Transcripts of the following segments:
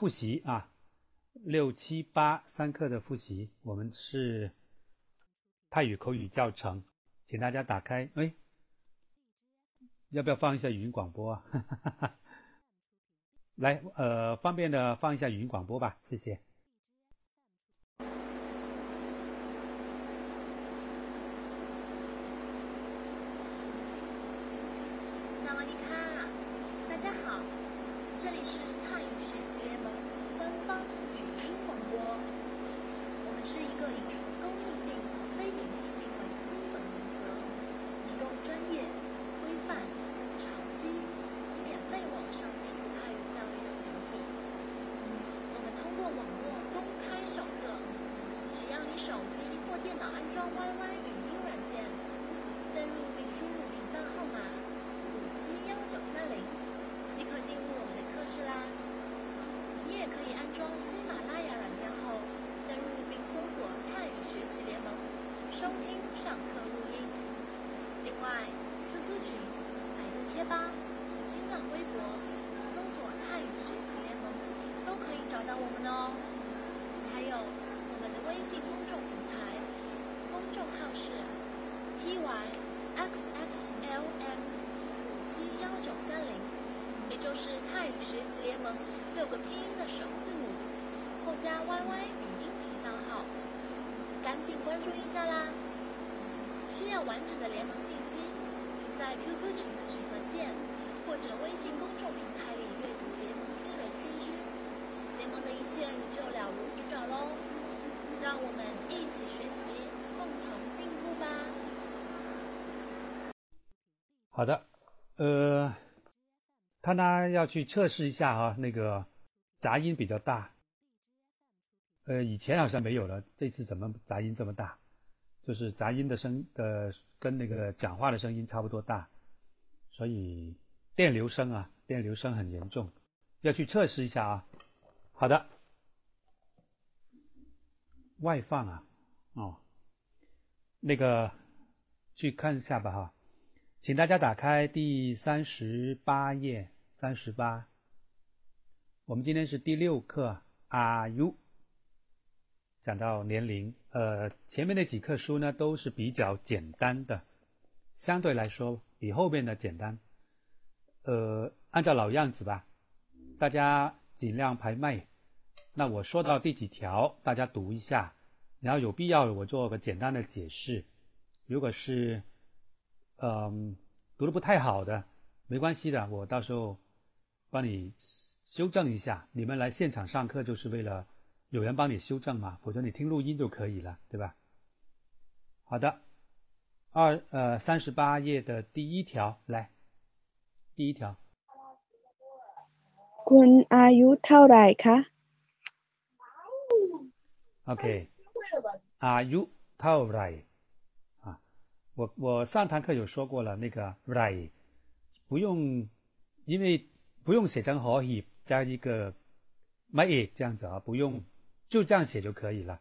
复习啊，六七八三课的复习，我们是泰语口语教程，请大家打开。哎，要不要放一下语音广播啊？来，呃，方便的放一下语音广播吧，谢谢。他呢要去测试一下哈，那个杂音比较大，呃，以前好像没有了，这次怎么杂音这么大？就是杂音的声的跟那个讲话的声音差不多大，所以电流声啊，电流声很严重，要去测试一下啊。好的，外放啊，哦，那个去看一下吧哈。请大家打开第三十八页，三十八。我们今天是第六课，Are you？讲到年龄，呃，前面那几课书呢都是比较简单的，相对来说比后面的简单。呃，按照老样子吧，大家尽量排麦。那我说到第几条，大家读一下，然后有必要我做个简单的解释。如果是嗯，读的不太好的，没关系的，我到时候帮你修正一下。你们来现场上课就是为了有人帮你修正嘛，否则你听录音就可以了，对吧？好的，二呃三十八页的第一条，来，第一条。คุณอายุเท่าไหร่คะ OK，อายุเท่าไหร่我我上堂课有说过了，那个 right 不用，因为 不用写成可以加一个 my 这样子啊，不用就这样写就可以了。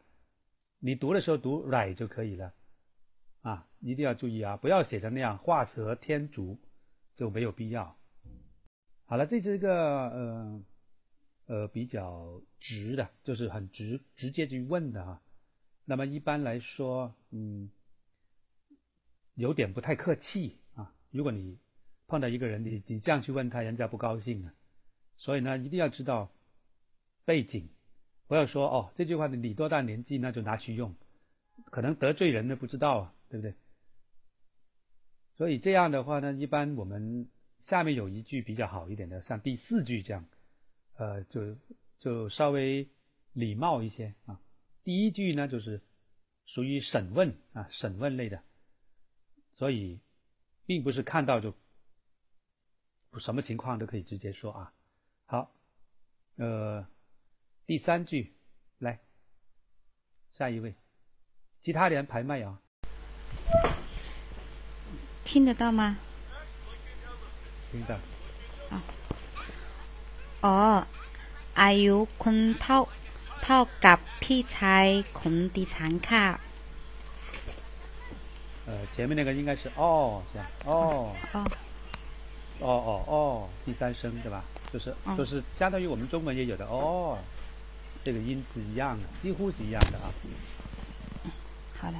你读的时候读 right 就可以了，啊，一定要注意啊，不要写成那样画蛇添足，就没有必要。好了，这是一个呃呃比较直的，就是很直直接去问的哈。那么一般来说，嗯。有点不太客气啊！如果你碰到一个人，你你这样去问他，人家不高兴啊。所以呢，一定要知道背景，不要说哦这句话你多大年纪，那就拿去用，可能得罪人呢，不知道啊，对不对？所以这样的话呢，一般我们下面有一句比较好一点的，像第四句这样，呃，就就稍微礼貌一些啊。第一句呢，就是属于审问啊，审问类的。所以，并不是看到就什么情况都可以直接说啊。好，呃，第三句，来，下一位，其他人排麦啊。听得到吗？听到。啊。哦，อายุคุณเท่าเท่ากับพี่ชายของดิฉันค่ะ。呃，前面那个应该是哦，是吧？哦。哦。 哦哦哦，第三声对吧？就是嗯就是相当于我们中文也有的哦，这个音是一样的，几乎是一样的啊。好的，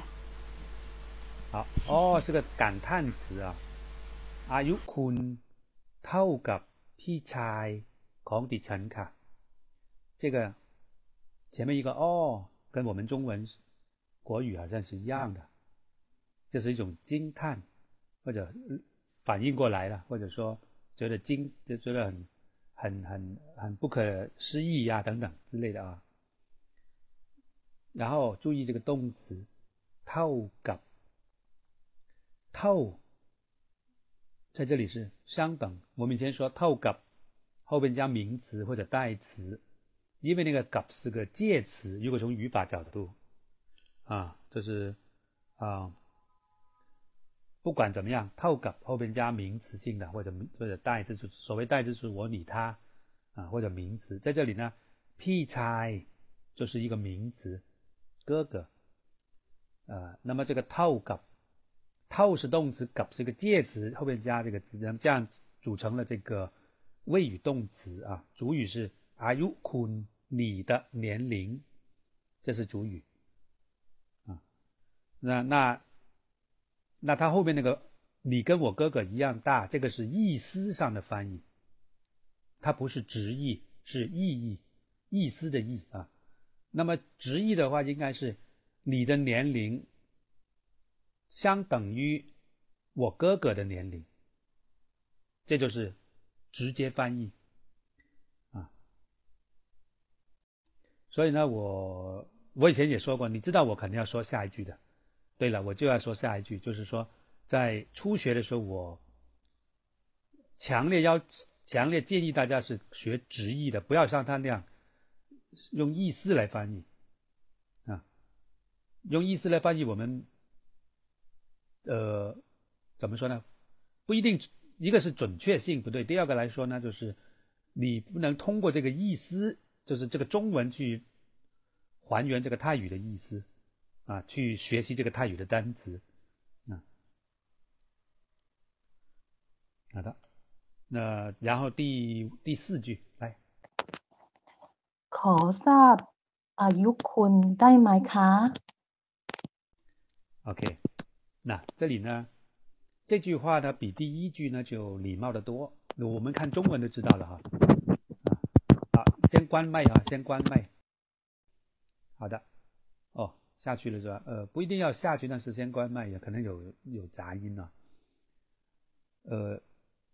好，哦，是个感叹词啊。อายุคุณเท่ากับพี่ชายของดิฉันค่ะ。这个前面一个哦，跟我们中文国语好像是一样的，这是一种惊叹或者 反应过来了，或者说觉得惊，就觉得很很很很不可思议呀、等等之类的啊。然后注意这个动词เท่ากับเท่า在这里是相等。我们以前说เท่ากับ后边加名词或者代词，因为那个กับ是个介词，如果从语法角度啊，就是啊， 不管怎么样，เท่ากับ后边加名词性的或者或者代词，就是所谓代词是我你他啊，或者名词，在这里呢，พี่ชาย就是一个名词，哥哥。呃，那么这个เท่ากับเท่า是动词，กับ是一个介词，后面加这个字，这样组成了这个谓语动词啊。主语是อายุคุณ你的年龄，这是主语啊。那那 那他后面那个你跟我哥哥一样大，这个是意思上的翻译，它不是直译，是意译，意思的意啊。那么直译的话，应该是你的年龄相等于我哥哥的年龄，这就是直接翻译啊。所以呢，我我以前也说过，你知道我肯定要说下一句的。对了，我就要说下一句，就是说，在初学的时候，我强烈要强烈建议大家是学直译的，不要像他那样用意思来翻译啊，用意思来翻译我们。呃，怎么说呢？不一定，一个是准确性不对，第二个来说呢，就是你不能通过这个意思，就是这个中文去还原这个泰语的意思啊，去学习这个泰语的单词啊。好的，那然后第第四句来， ขอทราบอายุคุณได้ไหมคะ OK，那这里呢，这句话呢比第一句呢就礼貌的多。我们看中文就知道了哈。啊，好，先关麦啊，先关麦。好的，哦， 下去了是吧？呃，不一定要下去，但是先关麦，也可能有有杂音啊。呃，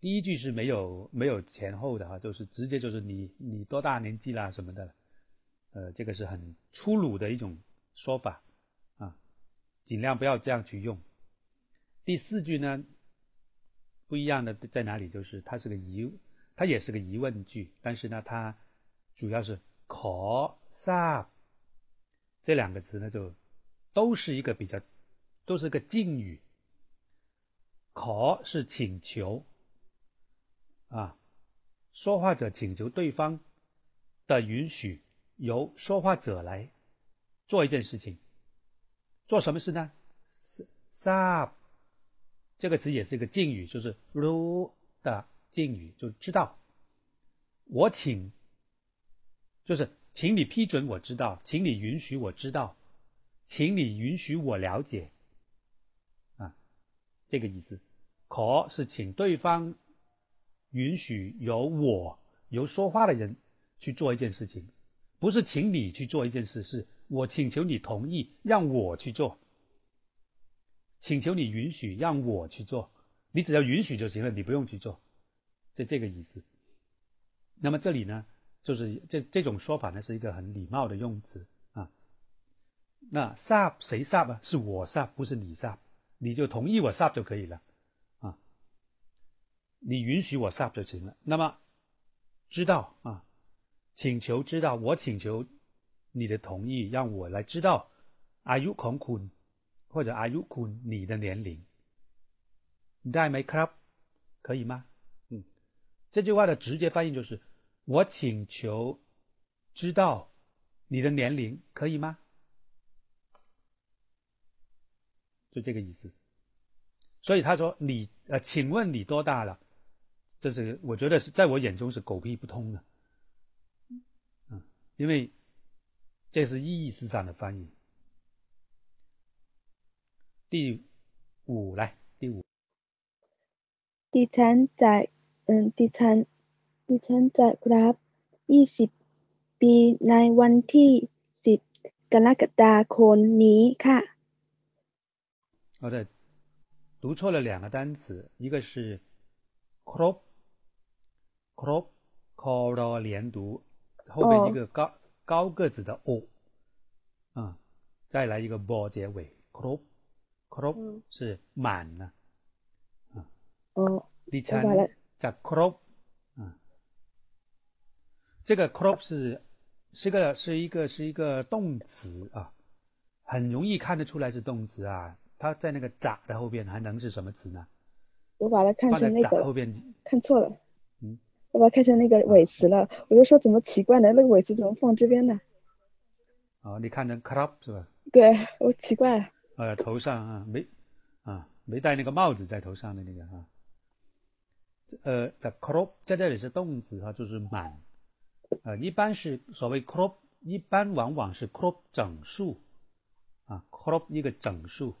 第一句是没有没有前后的哈，就是直接就是你你多大年纪啦什么的，呃，这个是很粗鲁的一种说法啊，尽量不要这样去用。第四句呢，不一样的在哪里？就是它是个疑，它也是个疑问句，但是呢，它主要是 “call up” 这两个词呢，就都是一个比较，都是个敬语。可是请求啊，说话者请求对方的允许，由说话者来做一件事情。做什么事呢？是 “sub”。这个词也是一个敬语，就是“如”的敬语，就知道。我请，就是请你批准我知道，请你允许我知道，请你允许我了解，啊，这个意思。可是请对方允许由我由说话的人去做一件事情，不是请你去做一件事，是我请求你同意让我去做。请求你允许让我去做，你只要允许就行了，你不用去做，就这个意思。那么这里呢，就是这这种说法呢，是一个很礼貌的用词啊。那 sub 谁 sub 啊？是我 sub，不是你 sub，你就同意我 sub 就可以了啊。你允许我 sub 就行了。那么知道啊，请求知道，我请求你的同意，让我来知道。Are you ของคุณ或者 Are you คุณ你的年龄ได้ไหมครับ？可以吗？嗯，这句话的直接翻译就是 我请求知道你的年龄，可以吗？就这个意思。所以他说你呃，请问你多大了？这是我觉得是在我眼中是狗屁不通的，嗯，因为这是意思上的翻译。第五来，第五，第三在，嗯，第三 ดิฉันดิฉันจะรับยี่สิบปีในวันที่สิบกรกฎาคมนี้ค่ะ 好的，读错了两个单词，一个是 crop crop coro 连读，后边一个高、高个子的 o，啊、再来一个 bo 结尾 crop crop、嗯是满了， อ๋อ 第三明白了在 crop 啊， 这个 crop 是是个是一个是一个动词啊，很容易看得出来是动词啊。它在那个“咋”的后边还能是什么词呢？我把它看成那个后边，看错了，嗯，我把它看成那个尾词了，我就说怎么奇怪呢？那个尾词怎么放这边呢？哦，你看成 crop 是吧？对我奇怪，呃，头上啊没啊没戴那个帽子在头上的那个啊，呃，在 crop 在这里是动词哈、就是满，呃，一般是所谓 crop，一般往往是 crop 整数啊，crop 一个整数，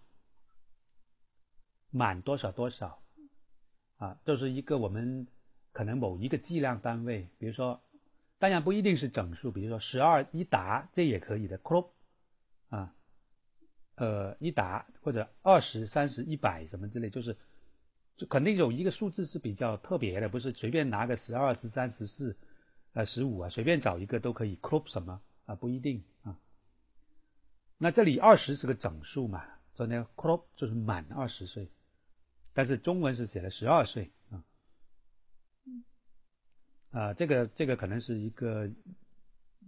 满多少多少啊，就是一个我们可能某一个计量单位，比如说，当然不一定是整数，比如说十二一达这也可以的 crop 啊。呃一打或者二十、三十、一百什么之类，就是就肯定有一个数字是比较特别的，不是随便拿个十二、十三、十四、呃十五啊，随便找一个都可以 crop 什么啊，不一定啊。那这里二十是个整数嘛，所以呢 crop 就是满二十岁，但是中文是写了十二岁啊。啊，这个这个可能是一个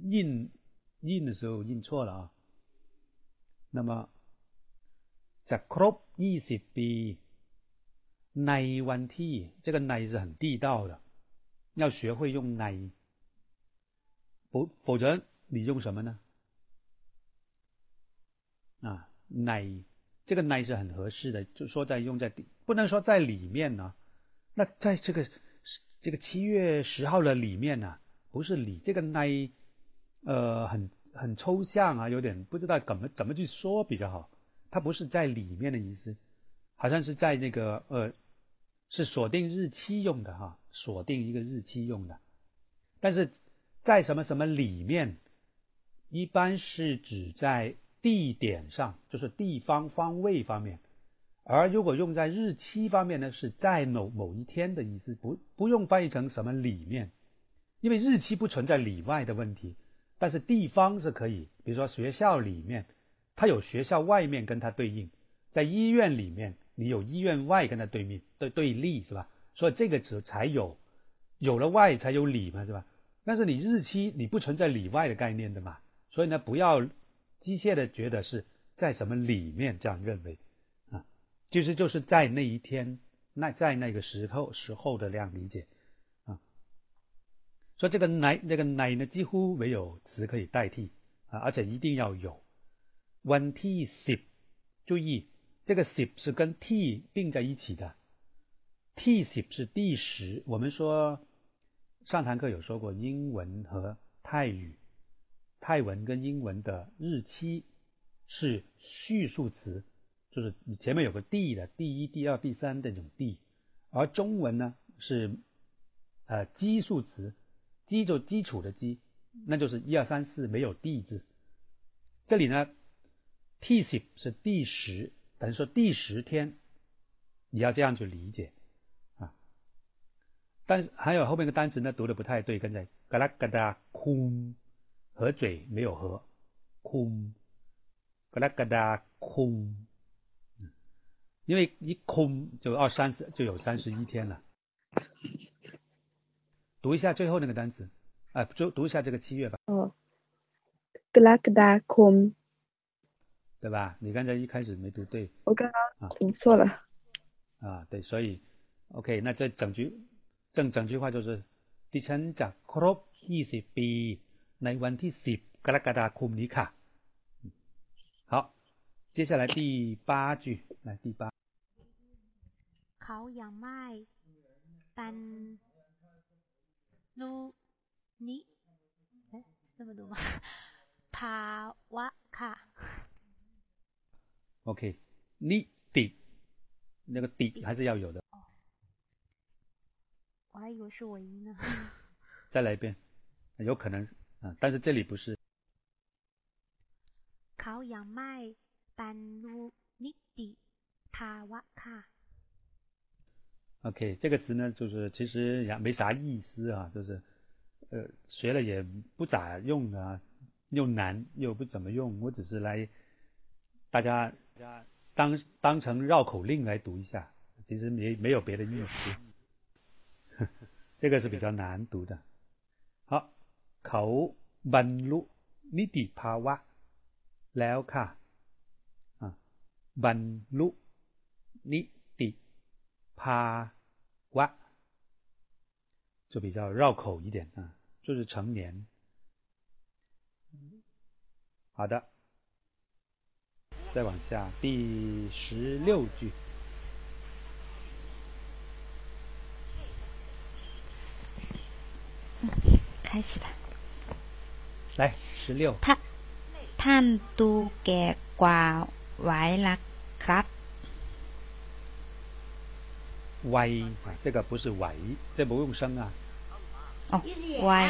印印的时候印错了啊。那么จะครบยี่สิบปีในวันที่这个ใน是很地道的，要学会用ใน， 否，否则你用什么呢？啊，奈，这个奈是很合适的，就说在用在，不能说在里面呢。那在这个这个七月十号的里面呢，不是你这个奈，呃，很很抽象啊，有点不知道怎么怎么去说比较好。它不是在里面的意思，好像是在那个呃，是锁定日期用的哈，锁定一个日期用的，但是。在什么什么里面，一般是指在地点上，就是地方方位方面。而如果用在日期方面呢，是在某某一天的意思，不不用翻译成什么里面，因为日期不存在里外的问题，但是地方是可以，比如说学校里面。它有学校外面跟它对应，在医院里面，你有医院外跟它对面对对立是吧？所以这个词才有，有了外才有里嘛是吧？但是你日期你不存在里外的概念的嘛所以呢不要机械的觉得是在什么里面这样认为。啊其实就是在那一天那在那个时候时候的量理解。啊说这个奶那个奶呢几乎没有词可以代替。啊而且一定要有。One teasip 注意这个 sip 是跟 tea 并在一起的。Teasip 是第十我们说上堂课有说过，英文和泰语，泰文跟英文的日期是序数词，就是你前面有个 d 的，第一、第二、第三这种 d，而中文呢是呃基数词，基就基础的基，那就是一二三四没有 d 字，这里呢。T 十是第十，等于说第十天，你要这样去理解。但是还有后面一个单词呢，读的不太对，刚才嘎啦嘎哒空，合嘴没有合，空，嘎啦嘎哒空，嗯，因为一空就二三十就有三十一天了。读一下最后那个单词，啊，就读一下这个七月吧。哦，嘎啦嘎哒空，对吧？你刚才一开始没读对。我刚刚读错了。啊对，所以，OK，那这整句。正整句话就是ดิฉันจะครบ20ปีในวันที่10กรกฎาคมนี้ค่ะ嗯好，接下来第八句，来第八，เขายังไม่ไป ปันนูนิเอ๊ะ这么读吗ภาวะค่ะ OK，你底那个底还是要有的。 我还以为是尾音呢。再来一遍，有可能啊，但是这里不是。 เขายังไม่บรรลุนิติภาวะค่ะ OK，这个词呢，就是其实也没啥意思啊，就是呃学了也不咋用啊，又难又不怎么用，我只是来大家当当成绕口令来读一下，其实没没有别的意思。 这个是比较难读的。好，เขาบรรลุนิติภาวะแล้วค่ะอ่ะบรรลุนิติ ภาวะ就比较绕口一点啊，就是成年。好的，再往下，第十六句。 开始了。来，十六。 ท่าท่านดูแก่กว่าไว้ละครับ 歪啊，这个不是歪，这不用声啊。 อ๋อไว้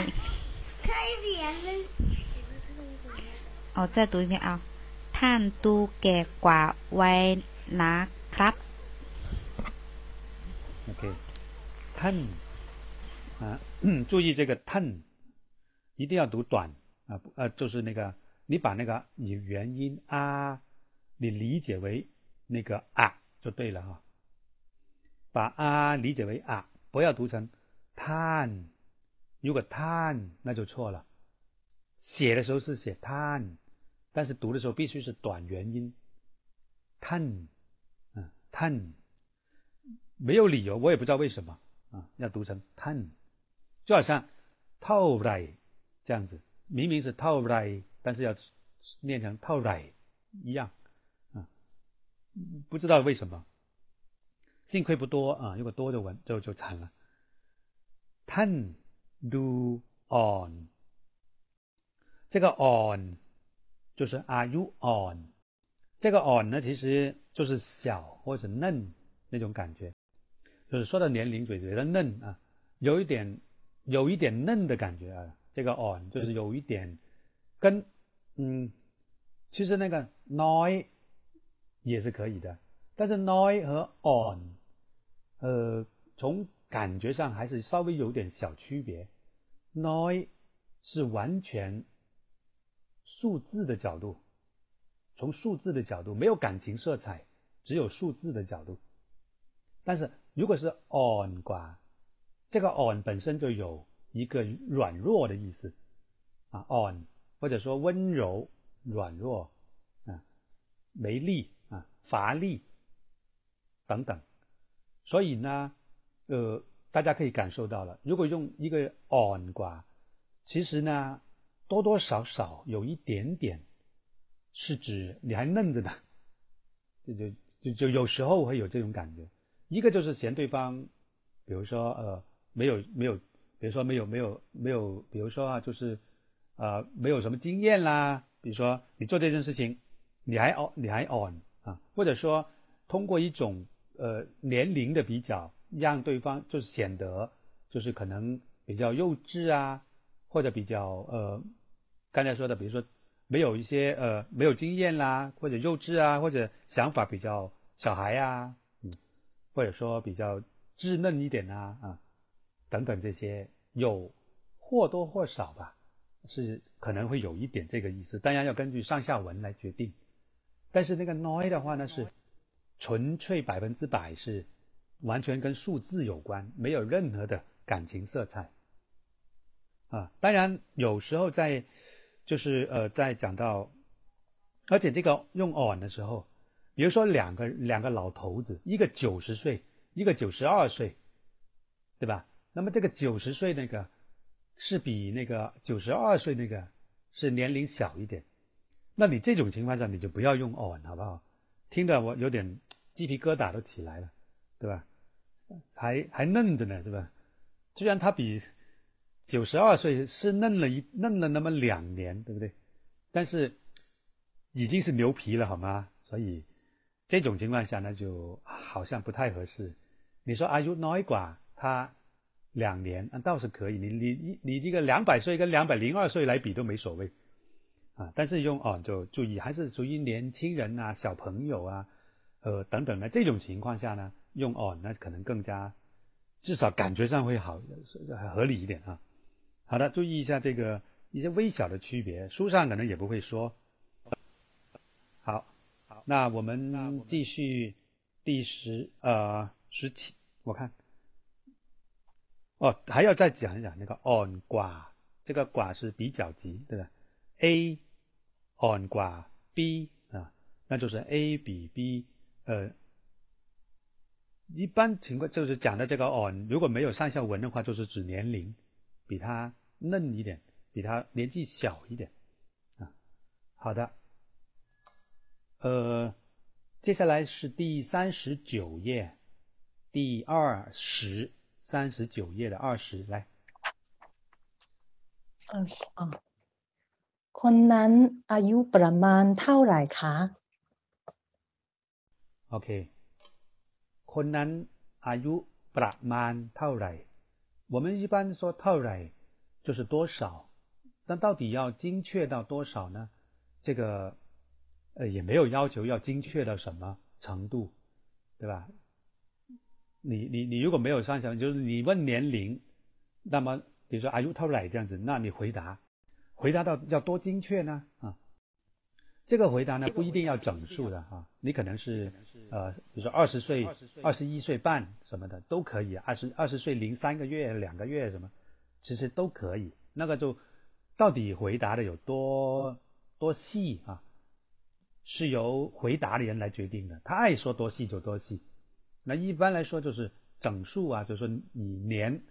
อ๋อ再读一遍啊ท่านดูแก่กว่าไว้นะครับ OK，ท่าน啊，注意这个ท่ 一定要读短啊，呃，就是那个，你把那个你元音啊，你理解为那个啊就对了哈，把啊理解为啊，不要读成 tan，如果 tan 那就错了。写的时候是写 tan，但是读的时候必须是短元音 tan，嗯，tan 没有理由，我也不知道为什么啊，要读成 tan，就好像 toule。这样子。明明是 towright 但是要念成 towright 一样。啊不知道为什么。幸亏不多啊如果多的我就就惨了。ten do on 这个 on 就是 are you on 这个 on 呢其实就是小或者嫩那种感觉。就是说到年龄嘴觉得嫩啊有一点有一点嫩的感觉啊。这个 on 就是有一点跟嗯，其实那个 noi 也是可以的，但是 noi 和 on 呃，从感觉上还是稍微有点小区别。noi 是完全数字的角度，从数字的角度没有感情色彩，只有数字的角度。但是如果是 on 卦，这个 on 本身就有一个软弱的意思啊，on 或者说温柔、软弱啊、没力啊、乏力等等。所以呢，呃，大家可以感受到了，如果用一个 on 卦，其实呢，多多少少有一点点是指你还嫩着呢，就就就就有时候会有这种感觉。一个就是嫌对方，比如说呃，没有没有，比如说没有没有没有，比如说啊，就是呃，没有什么经验啦。比如说你做这件事情，你还 on 你还 on 啊，或者说通过一种。呃，年龄的比较，让对方就是显得就是可能比较幼稚啊，或者比较呃，刚才说的，比如说没有一些呃没有经验啦，或者幼稚啊，或者想法比较小孩啊，嗯，或者说比较稚嫩一点啊啊，等等这些，有或多或少吧，是可能会有一点这个意思，当然要根据上下文来决定。但是那个 noi 的话呢是。纯粹百分之百是完全跟数字有关，没有任何的感情色彩啊。当然有时候在就是呃在讲到，而且这个用 on 的时候，比如说两个两个老头子，一个九十岁，一个九十二岁，对吧？那么这个九十岁那个是比那个九十二岁那个是年龄小一点，那你这种情况下你就不要用 on 好不好？听得我有点鸡皮疙瘩都起来了，对吧？ 还还嫩着呢，是吧？虽然他比九十二岁是嫩了一嫩了那么两年，对不对？但是已经是牛皮了，好吗？所以这种情况下呢，就好像不太合适。你说阿 u น้อยกว่า他 两年，那倒是可以。你你你一个两百岁跟两百零二岁来比都没所谓啊。但是用哦，就注意还是属于年轻人啊、小朋友啊，呃等等的这种情况下呢，用哦那可能更加至少感觉上会好，合理一点啊。好的，注意一下这个一些微小的区别，书上可能也不会说。好，好，那我们继续第十呃十七，我看。哦，还要再讲一讲那个 on 寡，这个寡是比较级，对吧？A on 寡 B 啊，那就是 A 比 B，呃，一般情况就是讲的这个 on，如果没有上下文的话，就是指年龄比他嫩一点，比他年纪小一点啊。好的，呃，接下来是第三十九页，第二十。三十九页的二十来。二十啊，คนนั้นอายุประมาณเท่าไหร่คะโอเคคนนั้นอายุประมาณเท่าไหร่我们一般说เท่าไหร่就是多少但到底要精确到多少呢这个呃也没有要求要精确到什么程度对吧 你你你如果没有上下就是你问年龄，那么比如说 Are you t a l l 这样子，那你回答，回答到要多精确呢？啊，这个回答呢不一定要整数的哈，你可能是呃，比如说二十岁、二十一岁半什么的都可以，二十二十岁零三个月、两个月什么，其实都可以。那个就到底回答的有多多细啊，是由回答的人来决定的，他爱说多细就多细。那一般来说就是整数啊，就是说你年，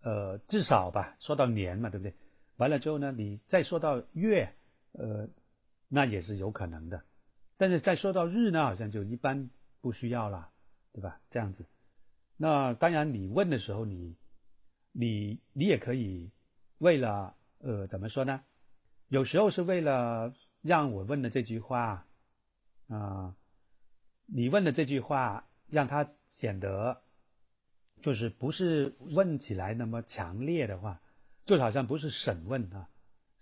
呃，至少吧，说到年嘛，对不对？完了之后呢，你再说到月，呃，那也是有可能的。但是再说到日呢，好像就一般不需要了，对吧？这样子。那当然，你问的时候，你，你，你也可以为了，呃，怎么说呢？有时候是为了让我问的这句话，啊，你问的这句话。让它显得就是不是问起来那么强烈的话，就好像不是审问啊，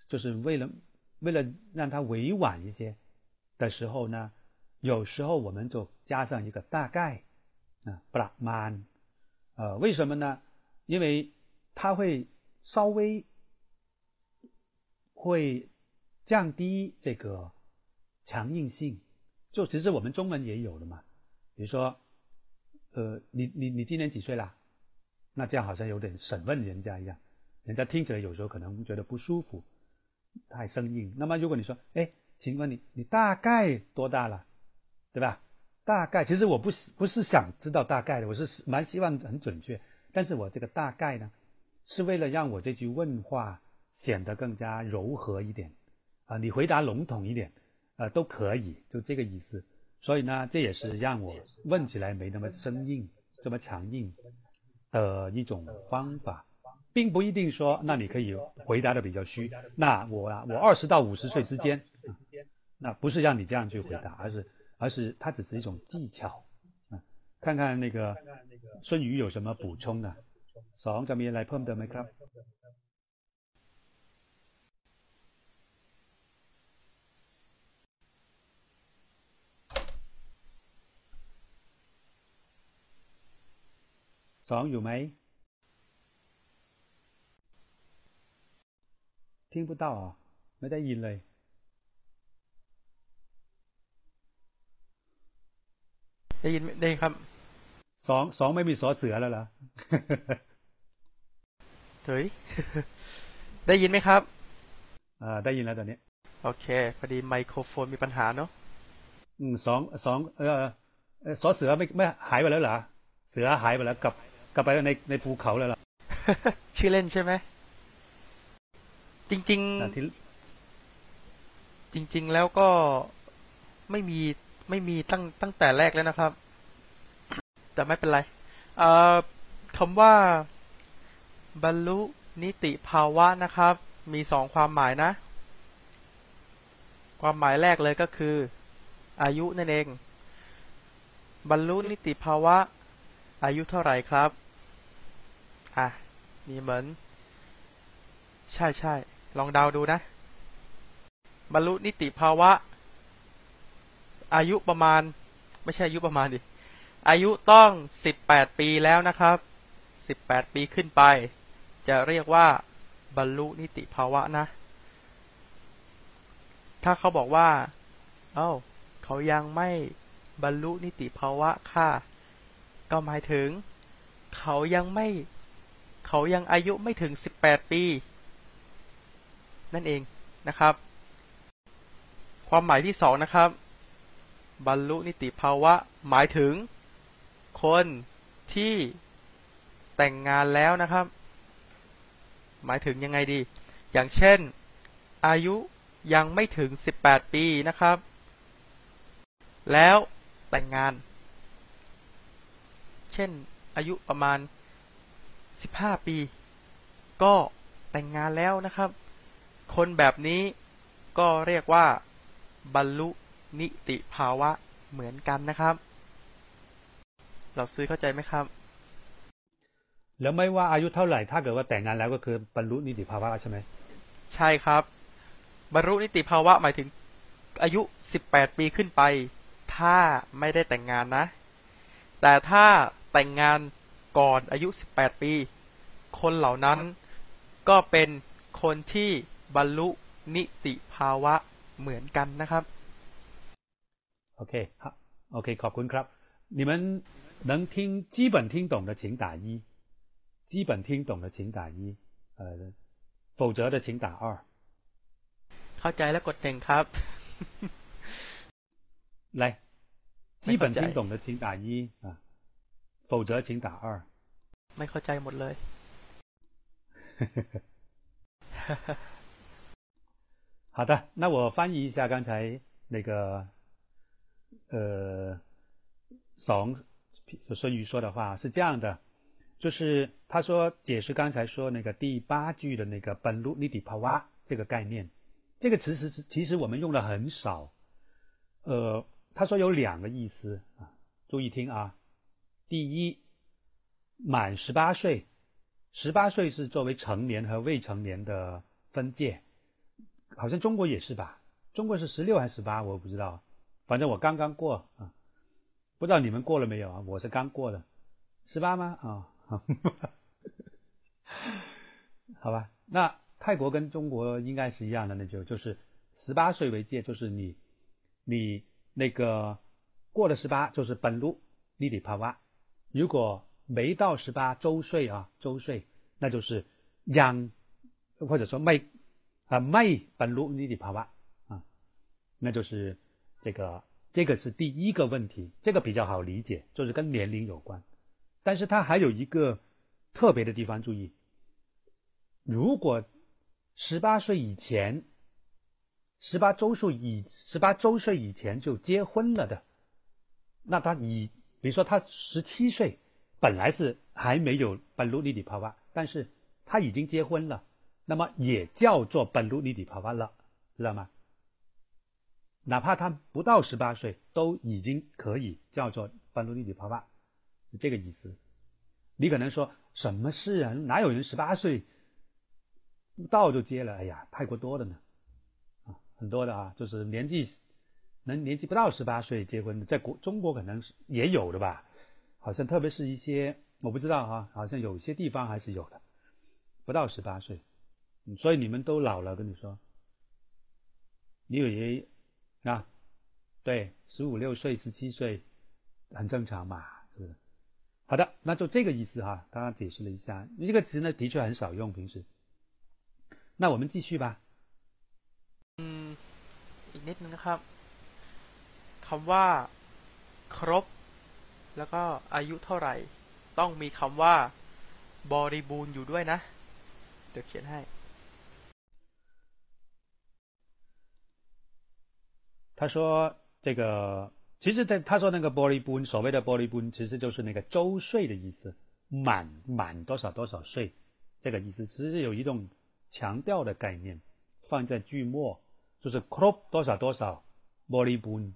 就是为了为了让它委婉一些的时候呢，有时候我们就加上一个大概啊，不拉曼，呃，为什么呢？因为它会稍微会降低这个强硬性，就其实我们中文也有的嘛，比如说。呃，你你你今年几岁啦？那这样好像有点审问人家一样，人家听起来有时候可能觉得不舒服，太生硬。那么如果你说，哎，请问你你大概多大了，对吧？大概其实我不是不是想知道大概的，我是蛮希望很准确。但是我这个大概呢，是为了让我这句问话显得更加柔和一点啊。你回答笼统一点，呃，都可以，就这个意思。所以呢，这也是让我问起来没那么生硬、这么强硬的一种方法，并不一定说那你可以回答的比较虚。那我啊，我二十到五十岁之间，那不是让你这样去回答，而是而是它只是一种技巧啊。看看那个孙宇有什么补充的？สองจะมีอะไรเพิ่มเติมไหมครับ สองอยู่ไหมทิ้งผู้ต้อไม่ได้ยินเลย ได้ยินได้ครับสองสองไม่มีสอเสือแล้วเหรอเฮ้ยได้ยินไหมครับอ่าได้ยินแล้วตอนนี้ โอเคพอดีไมโครโฟนมีปัญหาเนาะอืมสองสองเออสอเสือไม่ไม่หายไปแล้วเหรอเสือหายไปแล้วกับ กลับไปในในภูเขาเลยล่ะ ชื่อเล่นใช่ไหม จริง ๆ จริง ๆ แล้วก็ไม่มีไม่มีตั้งตั้งแต่แรกแล้วนะครับ แต่ไม่เป็นไรเอ่อคำว่า บรรลุนิติภาวะนะครับ มีสองความหมายนะ ความหมายแรกเลยก็คือ อายุนั่นเอง บรรลุนิติภาวะ อายุเท่าไหร่ครับ อะ มีเหมือน ใช่ใช่ ลองเดาดูนะ บรรลุนิติภาวะ อายุประมาณ ไม่ใช่อายุประมาณดิ อายุต้อง18ปีแล้วนะครับ18ปีขึ้นไป จะเรียกว่า บรรลุนิติภาวะนะ ถ้าเขาบอกว่า เอ้า เขายังไม่บรรลุนิติภาวะค่ะ ก็หมายถึง เขายังไม่ เขายังอายุไม่ถึง 18 ปี นั่นเองนะครับ ความหมายที่สองนะครับ บรรลุนิติภาวะหมายถึง คนที่แต่งงานแล้วนะครับ หมายถึงยังไงดี อย่างเช่น อายุยังไม่ถึง 18 ปีนะครับ แล้วแต่งงาน เช่นอายุประมาณ 15 ปี ก็แต่งงานแล้วนะครับ คนแบบนี้ก็เรียกว่าบรรลุนิติภาวะเหมือนกันนะครับ เราซื้อเข้าใจไหมครับ แล้วไม่ว่าอายุเท่าไหร่ ถ้าเกิดว่าแต่งงานแล้วก็คือบรรลุนิติภาวะใช่ไหมใช่ครับ บรรลุนิติภาวะหมายถึงอายุ 18 ปีขึ้นไป ถ้าไม่ได้แต่งงานนะ แต่ถ้าแต่งงาน ก่อนอายุ 18 ปี คนเหล่านั้นก็เป็นคนที่บรรลุนิติภาวะเหมือนกันนะครับ โอเค好 โอเค ขอบคุณครับ你们能听基本听懂的请打一基本听懂的请打一呃否则的请打二 เข้าใจแล้วกดหนึ่งครับ 来基本没เข้าใจ听懂的请打一啊 否则请打二 ไม่เข้าใจหมดเลย 好的，那我翻译一下刚才那个呃怂孙瑜说的话是这样的，就是他说解释刚才说那个第八句的那个本路尼底帕瓦这个概念，这个词是其实我们用的很少。呃，他说有两个意思啊，注意听啊。 第一，满十八岁，十八岁是作为成年和未成年的分界。好像中国也是吧？中国是十六还是十八？我不知道，反正我刚刚过啊，不知道你们过了没有啊？我是刚过的，十八吗？啊、好吧，那泰国跟中国应该是一样的，那就就是十八岁为界，就是你你那个过了十八就是本路尼里帕瓦，如果没到十八周岁啊，周岁那就是养，或者说卖啊卖本路你的帕瓦啊，那就是这个这个是第一个问题，这个比较好理解，就是跟年龄有关。但是它还有一个特别的地方，注意，如果十八岁以前，十八周岁以十八周岁以前就结婚了的，那他以比如说他十七岁，本来是还没有本路尼底帕瓦，但是他已经结婚了。那么也叫做本路尼底帕瓦了，知道吗？哪怕他不到十八岁，都已经可以叫做本路尼底帕瓦，是这个意思。你可能说什么事啊？哪有人十八岁不到就结了？哎呀，太过多的呢，啊，很多的啊，就是年纪能年纪不到十八岁结婚的，在国中国可能是也有的吧？好像特别是一些我不知道哈、好像有些地方还是有的，不到十八岁。嗯所以你们都老了，跟你说，你以为啊，对，十五六岁、十七岁很正常嘛，是不是？好的，那就这个意思哈，刚刚解释了一下，这个词呢的确很少用，平时。那我们继续吧。 อืมอีกนิดนึงนะครับ คำว่า ครบ แล้วก็อายุเท่าไหร่ ต้องมีคำว่า บริบูรณ์อยู่ด้วยนะ เดี๋ยวเขียนให้ 他说这个 其实他他说那个玻璃bun所谓的玻璃bun其实就是那个周岁的意思，满满多少多少岁这个意思，其实是有一种强调的概念放在句末，就是 crop 多少多少玻璃 bun ”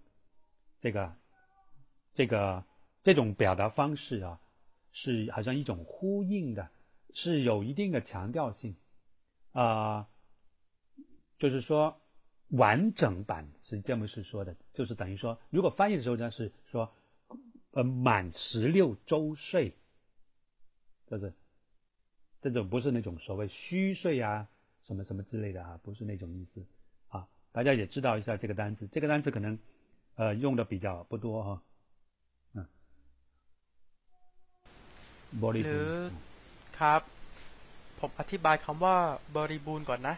这个这个这种表达方式啊，是好像一种呼应的，是有一定的强调性啊、就是说完整版是这么是说的，就是等于说，如果翻译的时候呢是说，呃，满十六周岁，就是这种不是那种所谓虚岁啊，什么什么之类的啊，不是那种意思啊。大家也知道一下这个单词，这个单词可能呃用的比较不多哈，嗯，บริ ห บู รือ รณ์ ครับ ผมอธิบายคำว่าบริบูรณ์ก่อนนะ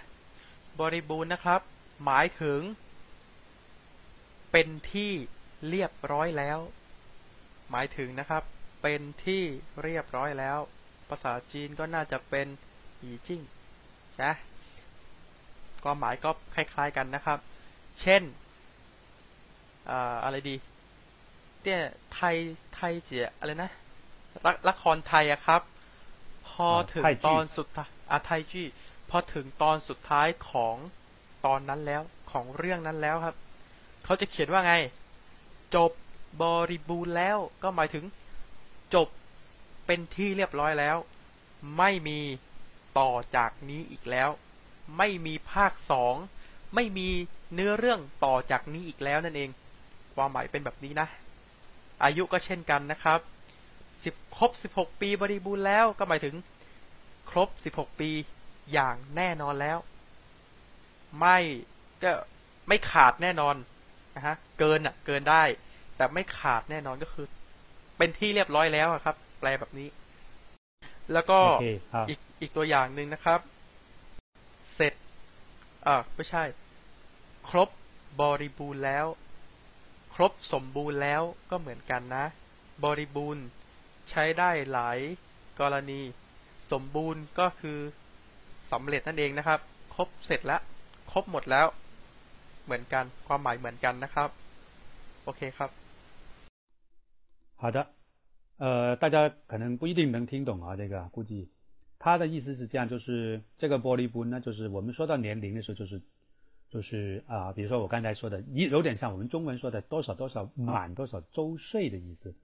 บริบูรณ์นะครับ หมายถึง เป็นที่เรียบร้อยแล้ว หมายถึงนะครับ เป็นที่เรียบร้อยแล้ว ภาษาจีนก็น่าจะเป็นอีจิ้งนะความหมายก็คล้าย ๆกันนะครับ เช่น อ่าอะไรดีเนี่ยไทยไทยเจียอะไรนะละละครไทยอะครับ พอถึงตอนสุดท้ายอะไทยจี้พอถึงตอนสุดท้ายของตอนนั้นแล้วของเรื่องนั้นแล้วครับเขาจะเขียนว่าไง จบบริบูรณ์แล้ว ก็หมายถึงจบเป็นที่เรียบร้อยแล้ว ไม่มีต่อจากนี้อีกแล้ว ไม่มีภาคสองไม่มีเนื้อเรื่องต่อจากนี้อีกแล้วนั่นเอง ความหมายเป็นแบบนี้นะ อายุก็เช่นกันนะครับสิบครบสิบหกปีบริบูรณ์แล้วก็หมายถึง ครบสิบหกปีอย่างแน่นอนแล้ว ไม่ก็ไม่ขาดแน่นอนนะฮะเกินอะเกินได้ แต่ไม่ขาดแน่นอนก็คือ เป็นที่เรียบร้อยแล้วอะครับ แปลแบบนี้ แล้วก็โอเคครับอีกอีกตัวอย่างหนึ่งนะครับ เสร็จอ่าไม่ใช่ ครบบริบูรณ์แล้ว ครบสมบูรณ์แล้วก็เหมือนกันนะ บริบูรณ์ใช้ได้หลายกรณี สมบูรณ์ก็คือสำเร็จนั่นเองนะครับ ครบเสร็จแล้ว ครบหมดแล้ว เหมือนกัน ความหมายเหมือนกันนะครับ โอเคครับ 好的，呃，大家可能不一定能听懂啊，这个估计他的意思是这样，就是这个玻璃bun呢，就是我们说到年龄的时候，就是 就是啊，比如说我刚才说的，一有点像我们中文说的多少多少满多少周岁的意思。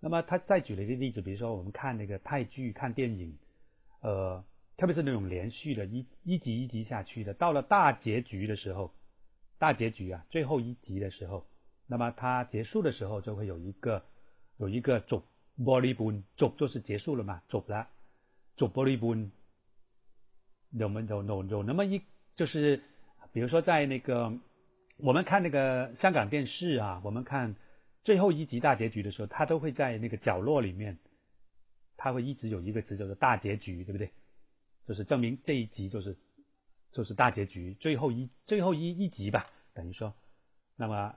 那么他再举了一个例子，比如说我们看那个泰剧、看电影，呃，特别是那种连续的一一集一集下去的，到了大结局的时候，大结局啊，最后一集的时候，那么它结束的时候就会有一个有一个จบ b o l l y b o o n จบ，就是结束了嘛，จบ了，จบ b o l l y b o o n 有有有有那么一就是。比如说在那个我们看那个香港电视啊，我们看最后一集大结局的时候，它都会在那个角落里面，它会一直有一个词叫做大结局，对不对？就是证明这一集就是就是大结局，最后一最后一一集吧，等于说，那么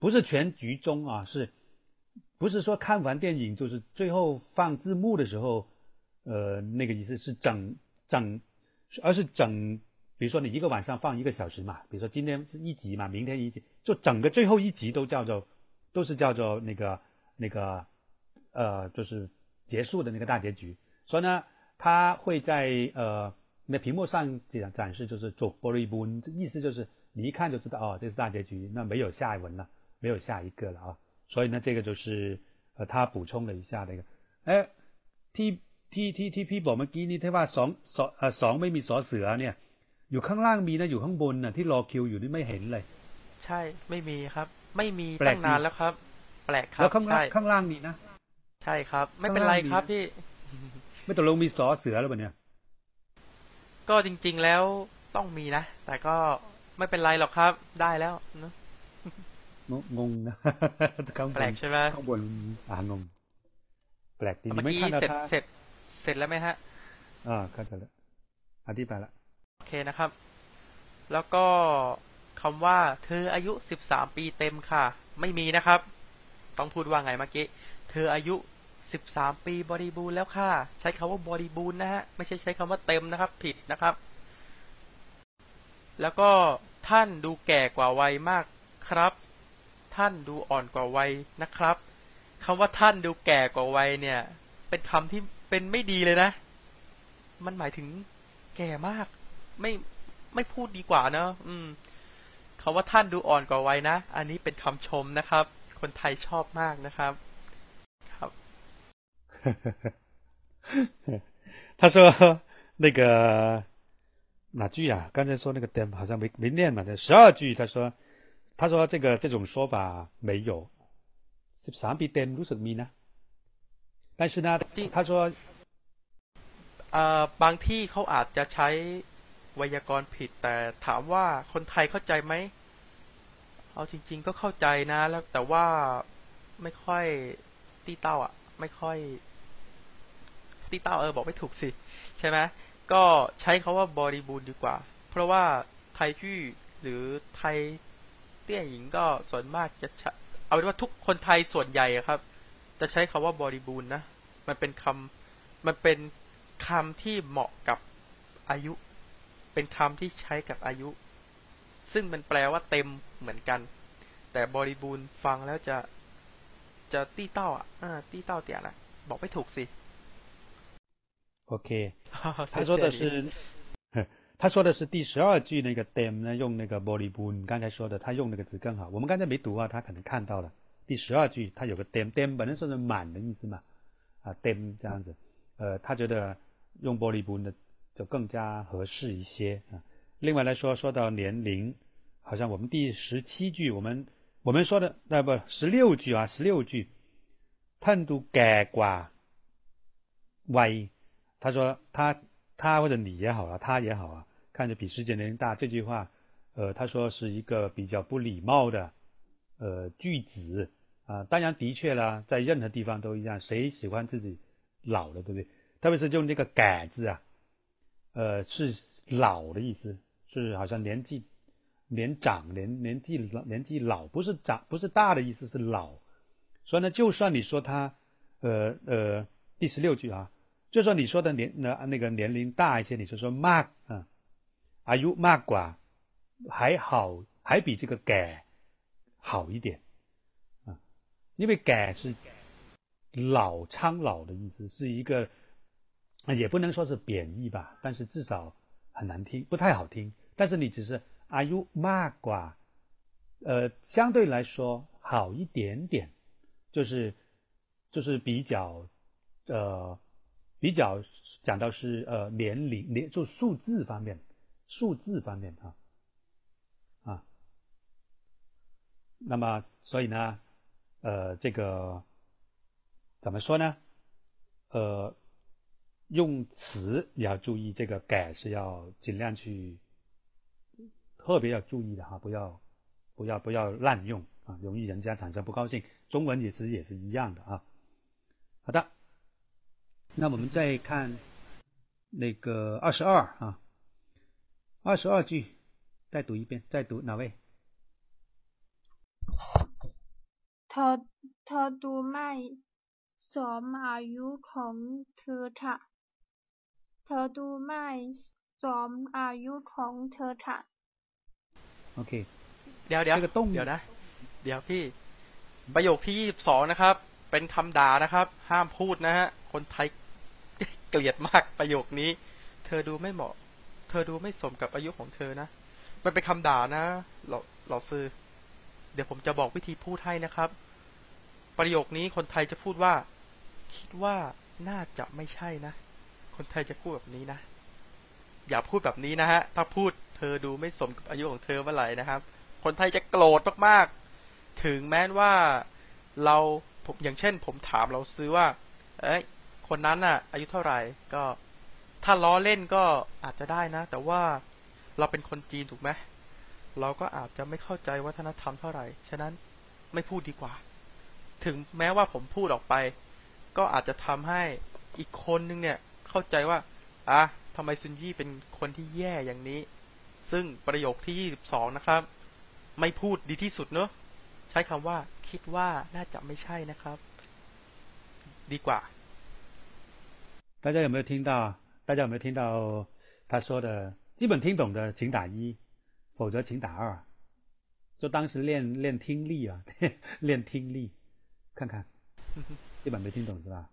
不是全局中啊，是不是说看完电影就是最后放字幕的时候，呃，那个意思是整整，而是整，比如说你一个晚上放一个小时嘛，比如说今天是一集嘛，明天一集，就整个最后一集都叫做都是叫做那个那个呃，就是结束的那个大结局。所以呢，它会在呃那屏幕上展展示，就是做 b o r y b o n 意思就是你一看就知道哦，这是大结局，那没有下一文了，没有下一个了啊。所以呢，这个就是呃，他补充了一下那个，哎ที่ที่ที่ที่พี่บอกเมื่อกี้นี่ที่ว่าสองสองเอ่อสองไม่มีสอเสือเนี่ย อยู่ข้างล่างมีนะอยู่ข้างบนน่ะที่รอคิวอยู่นี่ไม่เห็นเลย ใช่ไม่มีครับ ไม่มีแปลกตั้งนานดีแล้วครับ แปลกครัแล้บวข้างล่าใช่งข้างล่างมีนะใช่ครับ ไม่เป็นไรครับพี่ ไม่ตกลงมีสอเสือหรือเปล่าเนี่ย ก็จริง ๆแล้วต้องมีนะ แต่ก็ไม่เป็นไรหรอกครับ ได้แล้วเนอะงงงนะข้างบแปลนกใช่ไหมข้างบนอ่างง แปลกดีเมื่อไม่กี้ทันเสร็จท่าเสร็จเสร็จแล้วไหมฮะอ่าเข้าใจแล้วอธิบายละ โอเคนะครับ แล้วก็คำว่า เธออายุสิบสามปีเต็มค่ะ ไม่มีนะครับ ต้องพูดว่าไงเมื่อกี้ เธออายุสิบสามปีบริบูรณ์แล้วค่ะ ใช้คำว่าบริบูรณ์นะฮะ ไม่ใช่ใช้คำว่าเต็มนะครับ ผิดนะครับ แล้วก็ท่านดูแก่กว่าวัยมากครับ ท่านดูอ่อนกว่าวัยนะครับคำว่าท่านดูแก่กว่าวัยเนี่ย เป็นคำที่เป็นไม่ดีเลยนะ มันหมายถึงแก่มาก ไม่ไม่พูดดีกว่าเนอะอืมคำว่าท่านดูอ่อนกว่าวัยนะ อันนี้เป็นคำชมนะครับ คนไทยชอบมากนะครับ ครับ 他说那个哪句啊？刚才说那个 dem 好像没没念嘛，十二句他说他说这个这种说法没有，十三ปี dem รู้สึกมีนะ但是呢，他说 เอ่อบางที่เขาอาจจะใช้ ไวยากรณ์ผิด แต่ถามว่าคนไทยเข้าใจไหม เอาจริง ๆ ก็เข้าใจนะแล้วแต่ว่าไม่ค่อยตีเต้าอะ ไม่ค่อยตีเต้าเออบอกไม่ถูกสิ ใช่ไหมก็ใช้คาว่าบริบูรณ์ดีกว่า เพราะว่าไทยชื่หรือไทยเตี้ยหญิงก็ส่วนมากจะเอาเป็นว่าทุกคนไทยส่วนใหญ่ครับ จะใช้คาว่าบริบูรณ์นะมันเป็นคำมันเป็นคำที่เหมาะกับอายุ เป็นคำที่ใช้กับอายุ ซึ่งมันแปลว่าเต็มเหมือนกัน แต่บริบูรณ์ฟังแล้วจะจะตี้เต้าอ่ะอ่าตี้เต้าเตี่ยนะบอกไม่ถูกสิ OK，他他说的是，他说的是第十二句那个 dem 呢，用那个 boliboon，刚才说的他用那个字更好。我们刚才没读啊，他可能看到了第十二句，他有个 dem，dem 本身说是满的意思嘛，啊 dem 这样子，呃，他觉得用 boliboon 的 就更加合适一些啊。另外来说说到年龄好像我们第十七句我们我们说的那不十六句啊十六句碳都改挂 y 他说他他或者你也好啊他也好啊看着比世界年龄大这句话呃他说是一个比较不礼貌的呃句子啊。当然的确啦在任何地方都一样谁喜欢自己老了对不对？特别是用这个改字啊呃，是老的意思，是好像年纪年长、年年纪老、年纪老，不是长，不是大的意思，是老。所以呢，就算你说他，呃呃，第十六句啊。就算你说的年那那个年龄大一些，你就说 mark 啊，are you mark 寡还好，还比这个改好一点啊，因为改是老苍老的意思，是一个也不能说是贬义吧，但是至少很难听，不太好听。但是你只是 are you ma 卦，呃，相对来说好一点点，就是就是比较呃。比较讲到是呃年龄年就数字方面，数字方面啊啊，那么所以呢，呃，这个怎么说呢？呃，用词也要注意，这个改是要尽量去特别要注意的哈，不要不要不要滥用啊，容易人家产生不高兴。中文也是也是一样的啊。好的。那我们再看那个二十二啊，二十二句，再读一遍，再读哪位？เธอเธอดูไม่สมอายุของเธอทะ เธอดูไม่สมอายุของเธอค่ะโอเค เดี๋ยวเดี๋ยวเดี๋ยวนะ เดี๋ยวพี่ ประโยคที่ยี่สิบสองนะครับ เป็นคำด่านะครับ ห้ามพูดนะฮะ คนไทยเกลียดมากประโยคนี้ เธอดูไม่เหมาะ เธอดูไม่สมกับอายุของเธอนะ มันเป็นคำด่านะหล่อหล่อซื้อเดี๋ยวผมจะบอกวิธีพูดให้นะครับ ประโยคนี้คนไทยจะพูดว่า คิดว่าน่าจะไม่ใช่นะ คนไทยจะพูดแบบนี้นะ อย่าพูดแบบนี้นะฮะ ถ้าพูดเธอดูไม่สมกับอายุของเธอเมื่อไหร่นะครับ คนไทยจะโกรธมากๆ ถึงแม้ว่าเราผมอย่างเช่น ผมถามเราซื้อว่า เอ้ย คนนั้นน่ะ อายุเท่าไหร่ก็ ถ้าล้อเล่นก็อาจจะได้นะ แต่ว่าเราเป็นคนจีนถูกไหมเราก็อาจจะไม่เข้าใจวัฒนธรรมเท่าไหร่ ฉะนั้นไม่พูดดีกว่า ถึงแม้ว่าผมพูดออกไป ก็อาจจะทำให้อีกคนนึงเนี่ย เข้าใจว่า อ่ะทำไมซุนยี่เป็นคนที่แย่อย่างนี้ ซึ่งประโยคที่ 22 นะครับ ไม่พูดดีที่สุดเนอะใช้คำว่า คิดว่าน่าจะไม่ใช่นะครับ ดีกว่า 大家有没有听到？大家有没有听到他说的？基本听懂的请打一，否则请打二。 就当是练练听力啊，练听力，看看，基本没听懂是吧？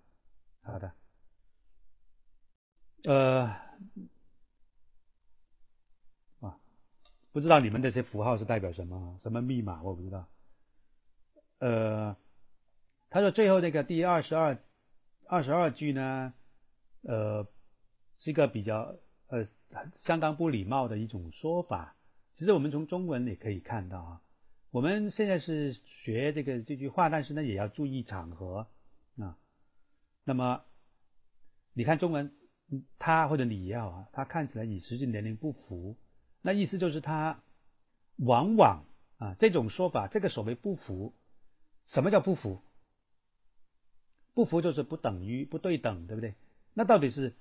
好的， 呃，啊，不知道你们这些符号是代表什么？什么密码？我不知道。呃，他说最后那个第二十二二十二句呢，呃，是一个比较呃相当不礼貌的一种说法。其实我们从中文也可以看到啊，我们现在是学这个这句话，但是呢也要注意场合啊。那么你看中文，他或者你要啊，他看起来与实际年龄不符，那意思就是他往往啊这种说法，这个所谓不符，什么叫不符？不符就是不等于不对等，对不对？那到底是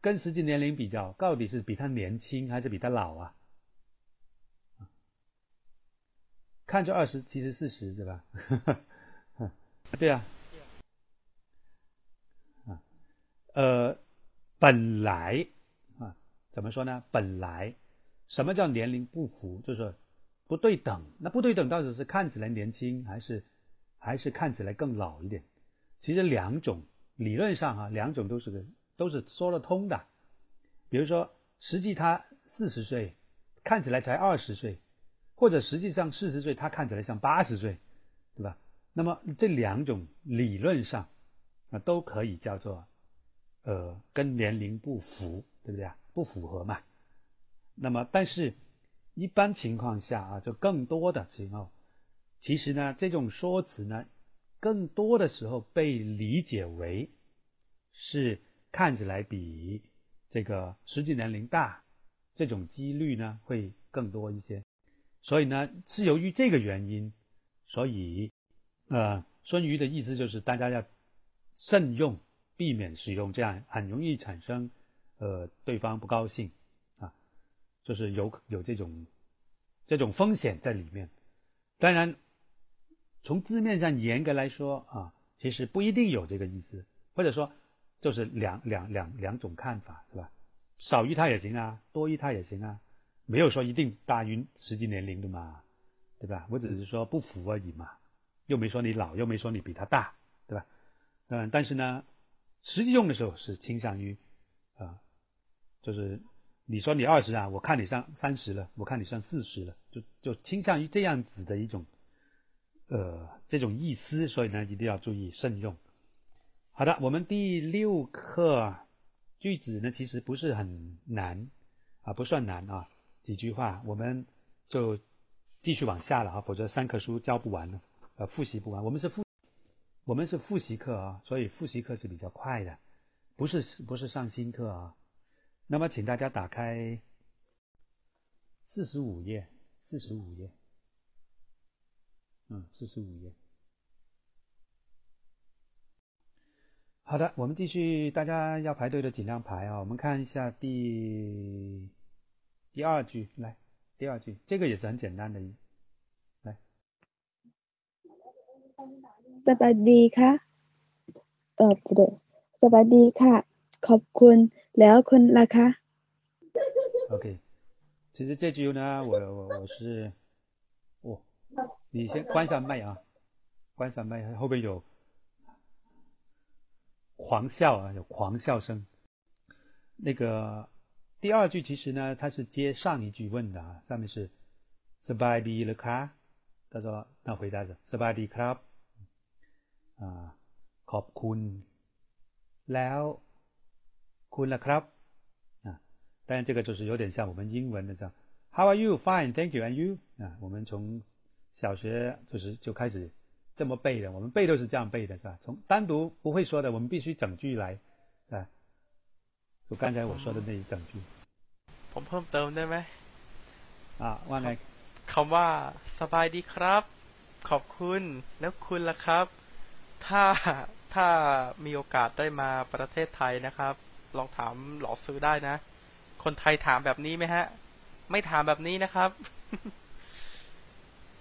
跟实际年龄比较，到底是比他年轻还是比他老啊？看着二十，其实四十，对吧？对啊，啊，呃，本来啊，怎么说呢？本来，什么叫年龄不符？就是不对等。那不对等到底是看起来年轻，还是还是看起来更老一点？其实两种理论上啊，两种都是都是说得通的。比如说，实际他四十岁，看起来才二十岁。或者实际上四十岁，他看起来像八十岁，对吧？那么这两种理论上啊都可以叫做呃跟年龄不符，对不对啊？不符合嘛。那么但是一般情况下啊，就更多的时候，其实呢这种说辞呢，更多的时候被理解为是看起来比这个实际年龄大，这种几率呢会更多一些。所以呢，是由于这个原因，所以，呃，孙瑜的意思就是大家要慎用，避免使用这样很容易产生，呃，对方不高兴，啊，就是有有这种这种风险在里面。当然，从字面上严格来说啊，其实不一定有这个意思，或者说就是两两两两种看法，是吧？少于他也行啊，多于他也行啊。没有说一定大于实际年龄的嘛，对吧？我只是说不符而已嘛，又没说你老，又没说你比他大，对吧？嗯，但是呢，实际用的时候是倾向于，啊，就是你说你二十啊，我看你像三十了，我看你像四十了，就就倾向于这样子的一种，呃，这种意思，所以呢，一定要注意慎用。好的，我们第六课句子呢，其实不是很难啊，不算难啊。几句话，我们就继续往下了啊，否则三课书教不完了，呃，复习不完。我们是复，我们是复习课啊，所以复习课是比较快的，不是不是上新课啊。那么，请大家打开四十五页，四十五页，嗯，四十五页。好的，我们继续，大家要排队的尽量排啊。我们看一下第。第二句来，第二句这个也是很简单的，来。 สบายดีค่ะเออ不对สบายดีค่ะขอบคุณแล้วคุณล่ะคะ OK，其实这句呢，我我我是，哦，你先关上麦啊，关上麦，后边有狂笑啊，有狂笑声，那个。第二句其实呢，它是接上一句问的啊，上面是 s b a d y 了卡， 他说那回答是 s b a d y club 啊，ขอบคุณแล้วคุณละครับ啊，当然这个就是有点像我们英文的这样，How are you? Fine, thank you. And you? 啊，我们从小学就是就开始这么背的，我们背都是这样背的，是吧？从单独不会说的，我们必须整句来，啊。就刚才我说的那一整句。ผมเพิ่มเติมได้ไหมอ่าว่าไง คำว่า สบายดีครับ ขอบคุณแล้วคุณล่ะครับ ถ้าถ้ามีโอกาสได้มาประเทศไทยนะครับ ลองถามหลอซื้อได้นะ คนไทยถามแบบนี้ไหมฮะ ไม่ถามแบบนี้นะครับ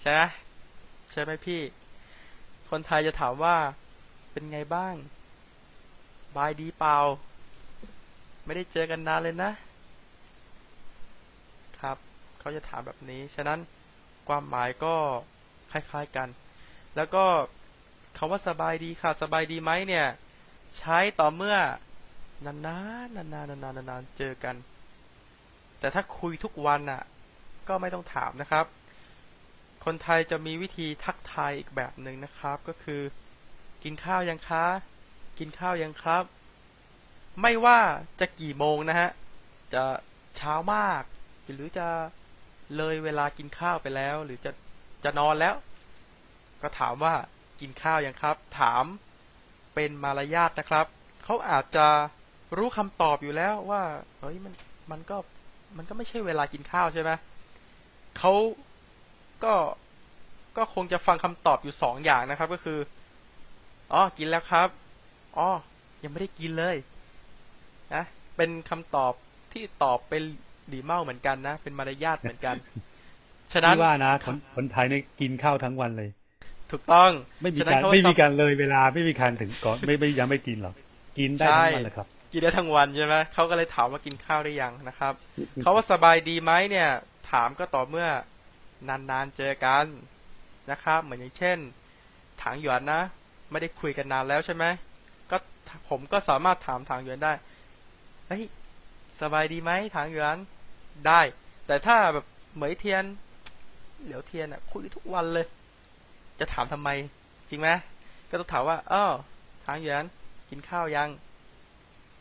ใช่ไหมใช่ไหมพี่ คนไทยจะถามว่า เป็นไงบ้าง บายดีเปล่า ไม่ได้เจอกันนานเลยนะ เขาจะถามแบบนี้ ฉะนั้นความหมายก็คล้ายๆกัน แล้วก็คาว่าสบายดีค่ะ สบายดีไหมเนี่ย ใช้ต่อเมื่อนานๆนานๆนานๆนานๆเจอกัน แต่ถ้าคุยทุกวันอะ ก็ไม่ต้องถามนะครับ คนไทยจะมีวิธีทักทายอีกแบบหนึ่งนะครับ ก็คือ กินข้าวยังคะ กินข้าวยังครับ ไม่ว่าจะกี่โมงนะฮะ จะเช้ามาก หรือจะ เลยเวลากินข้าวไปแล้ว หรือจะจะนอนแล้ว ก็ถามว่ากินข้าวยังครับ ถามเป็นมารยาทนะครับ เขาอาจจะรู้คำตอบอยู่แล้วว่าเฮ้ยมันมันก็มันก็ไม่ใช่เวลากินข้าวใช่ไหมเขาก็ก็คงจะฟังคำตอบอยู่สองอย่างนะครับ ก็คืออ๋อกินแล้วครับอ๋อยังไม่ได้กินเลยนะเป็นคำตอบที่ตอบเป็น หลีเมาเหมือนกันนะ เป็นมารยาทเหมือนกัน ฉะนั้นที่ว่านะคนคนไทยเนี่ยกินข้าวทั้งวันเลย ถูกต้องไม่มีฉะนั้กานรเขาไม่มีการเลยเวลาไม่มีการถึงก่อนไม่ไม่ยังไม่กินหรอกกินได้ทั้งวันเลยครับกินได้ทั้งวันใช่ไหมเขาก็เลยถามว่ากินข้าวได้ยังนะครับเขาว่าสบายดีไหมเนี่ย ถามก็ต่อเมื่อนานๆเจอกันนะครับ เหมือนอย่างเช่น ถางหยวนนะ ไม่ได้คุยกันนานแล้วใช่ไหมก็ผมก็สามารถถามถางหยวนได้เฮ้ยสบายดีไหมถางหยวน ได้ แต่ถ้าแบบเหมยเทียน เหลียวเทียนอ่ะ คุยทุกวันเลย จะถามทำไม จริงไหมก็ต้องถามว่าอ้อถางหยวนกินข้าวยัง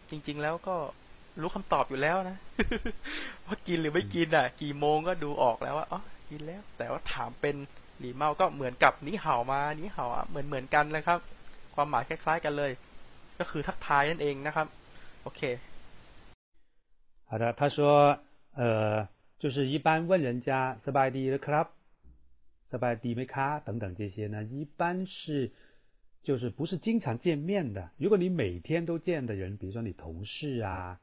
จริง ๆ แล้วก็รู้คำตอบอยู่แล้วนะ ว่ากินหรือไม่กินอ่ะ กี่โมงก็ดูออกแล้วว่าอ๋อกินแล้ว แต่ว่าถามเป็นหลีเมาก็เหมือนกับนิเห่ามานิเห่าอ่ะเหมือนเหมือนกันเลยครับ ความหมายคล้าย ๆ กันเลย ก็คือทักทายนั่นเองนะครับ โอเค 好的，他说， 呃，就是一般问人家 “supper day” 的 club，“supper day” 没卡等等这些呢，一般是就是不是经常见面的。如果你每天都见的人，比如说你同事啊，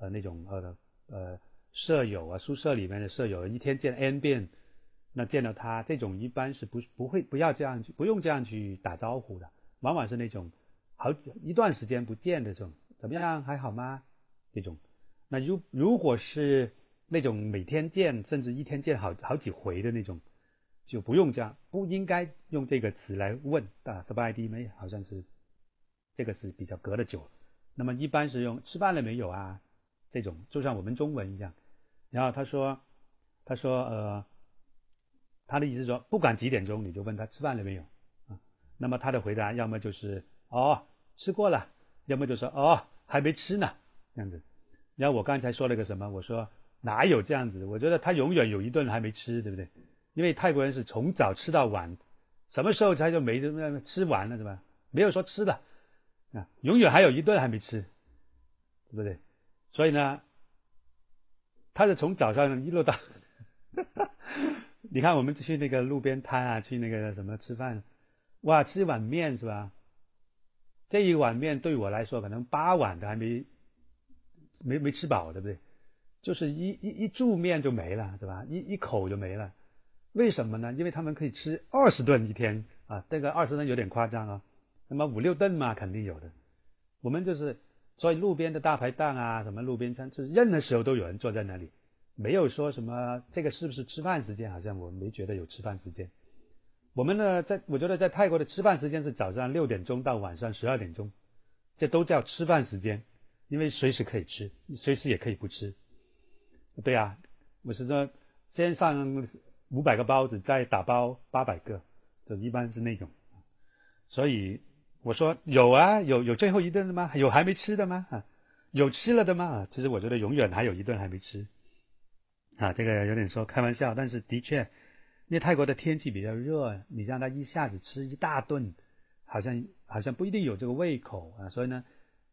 呃那种呃呃舍友啊，宿舍里面的舍友，一天见 n 遍，那见到他这种一般是不不会不要这样去不用这样去打招呼的，往往是那种好一段时间不见的这种怎么样还好吗这种。那如如果是那种每天见，甚至一天见好好几回的那种，就不用这样，不应该用这个词来问啊。上班了没？好像是这个是比较隔得久。那么一般是用吃饭了没有啊？这种就像我们中文一样。然后他说，他说，呃，他的意思说，不管几点钟，你就问他吃饭了没有啊？那么他的回答要么就是哦吃过了，要么就说哦还没吃呢这样子。然后我刚才说了个什么？我说。哪有这样子的？我觉得他永远有一顿还没吃，对不对？因为泰国人是从早吃到晚，什么时候他就没吃完了，是吧？没有说吃的啊，永远还有一顿还没吃，对不对？所以呢，他是从早上一路到，你看我们去那个路边摊啊，去那个什么吃饭，哇，吃一碗面是吧？这一碗面对我来说，可能八碗都还没。没没吃饱，对不对？就是一一一注面就没了，对吧？一一口就没了，为什么呢？因为他们可以吃二十顿一天啊，这个二十顿有点夸张啊，那么五六顿嘛，肯定有的。我们就是所以路边的大排档啊，什么路边餐，就是任何时候都有人坐在那里，没有说什么这个是不是吃饭时间？好像我没觉得有吃饭时间。我们呢，在我觉得在泰国的吃饭时间是早上六点钟到晚上十二点钟，这都叫吃饭时间。因为随时可以吃，随时也可以不吃。对啊，我是说先上五百个包子，再打包八百个，就一般是那种。所以我说有啊，有有最后一顿的吗？有还没吃的吗？啊，有吃了的吗？啊，其实我觉得永远还有一顿还没吃。啊，这个有点说开玩笑，但是的确，因为泰国的天气比较热，你让他一下子吃一大顿，好像好像不一定有这个胃口啊。所以呢，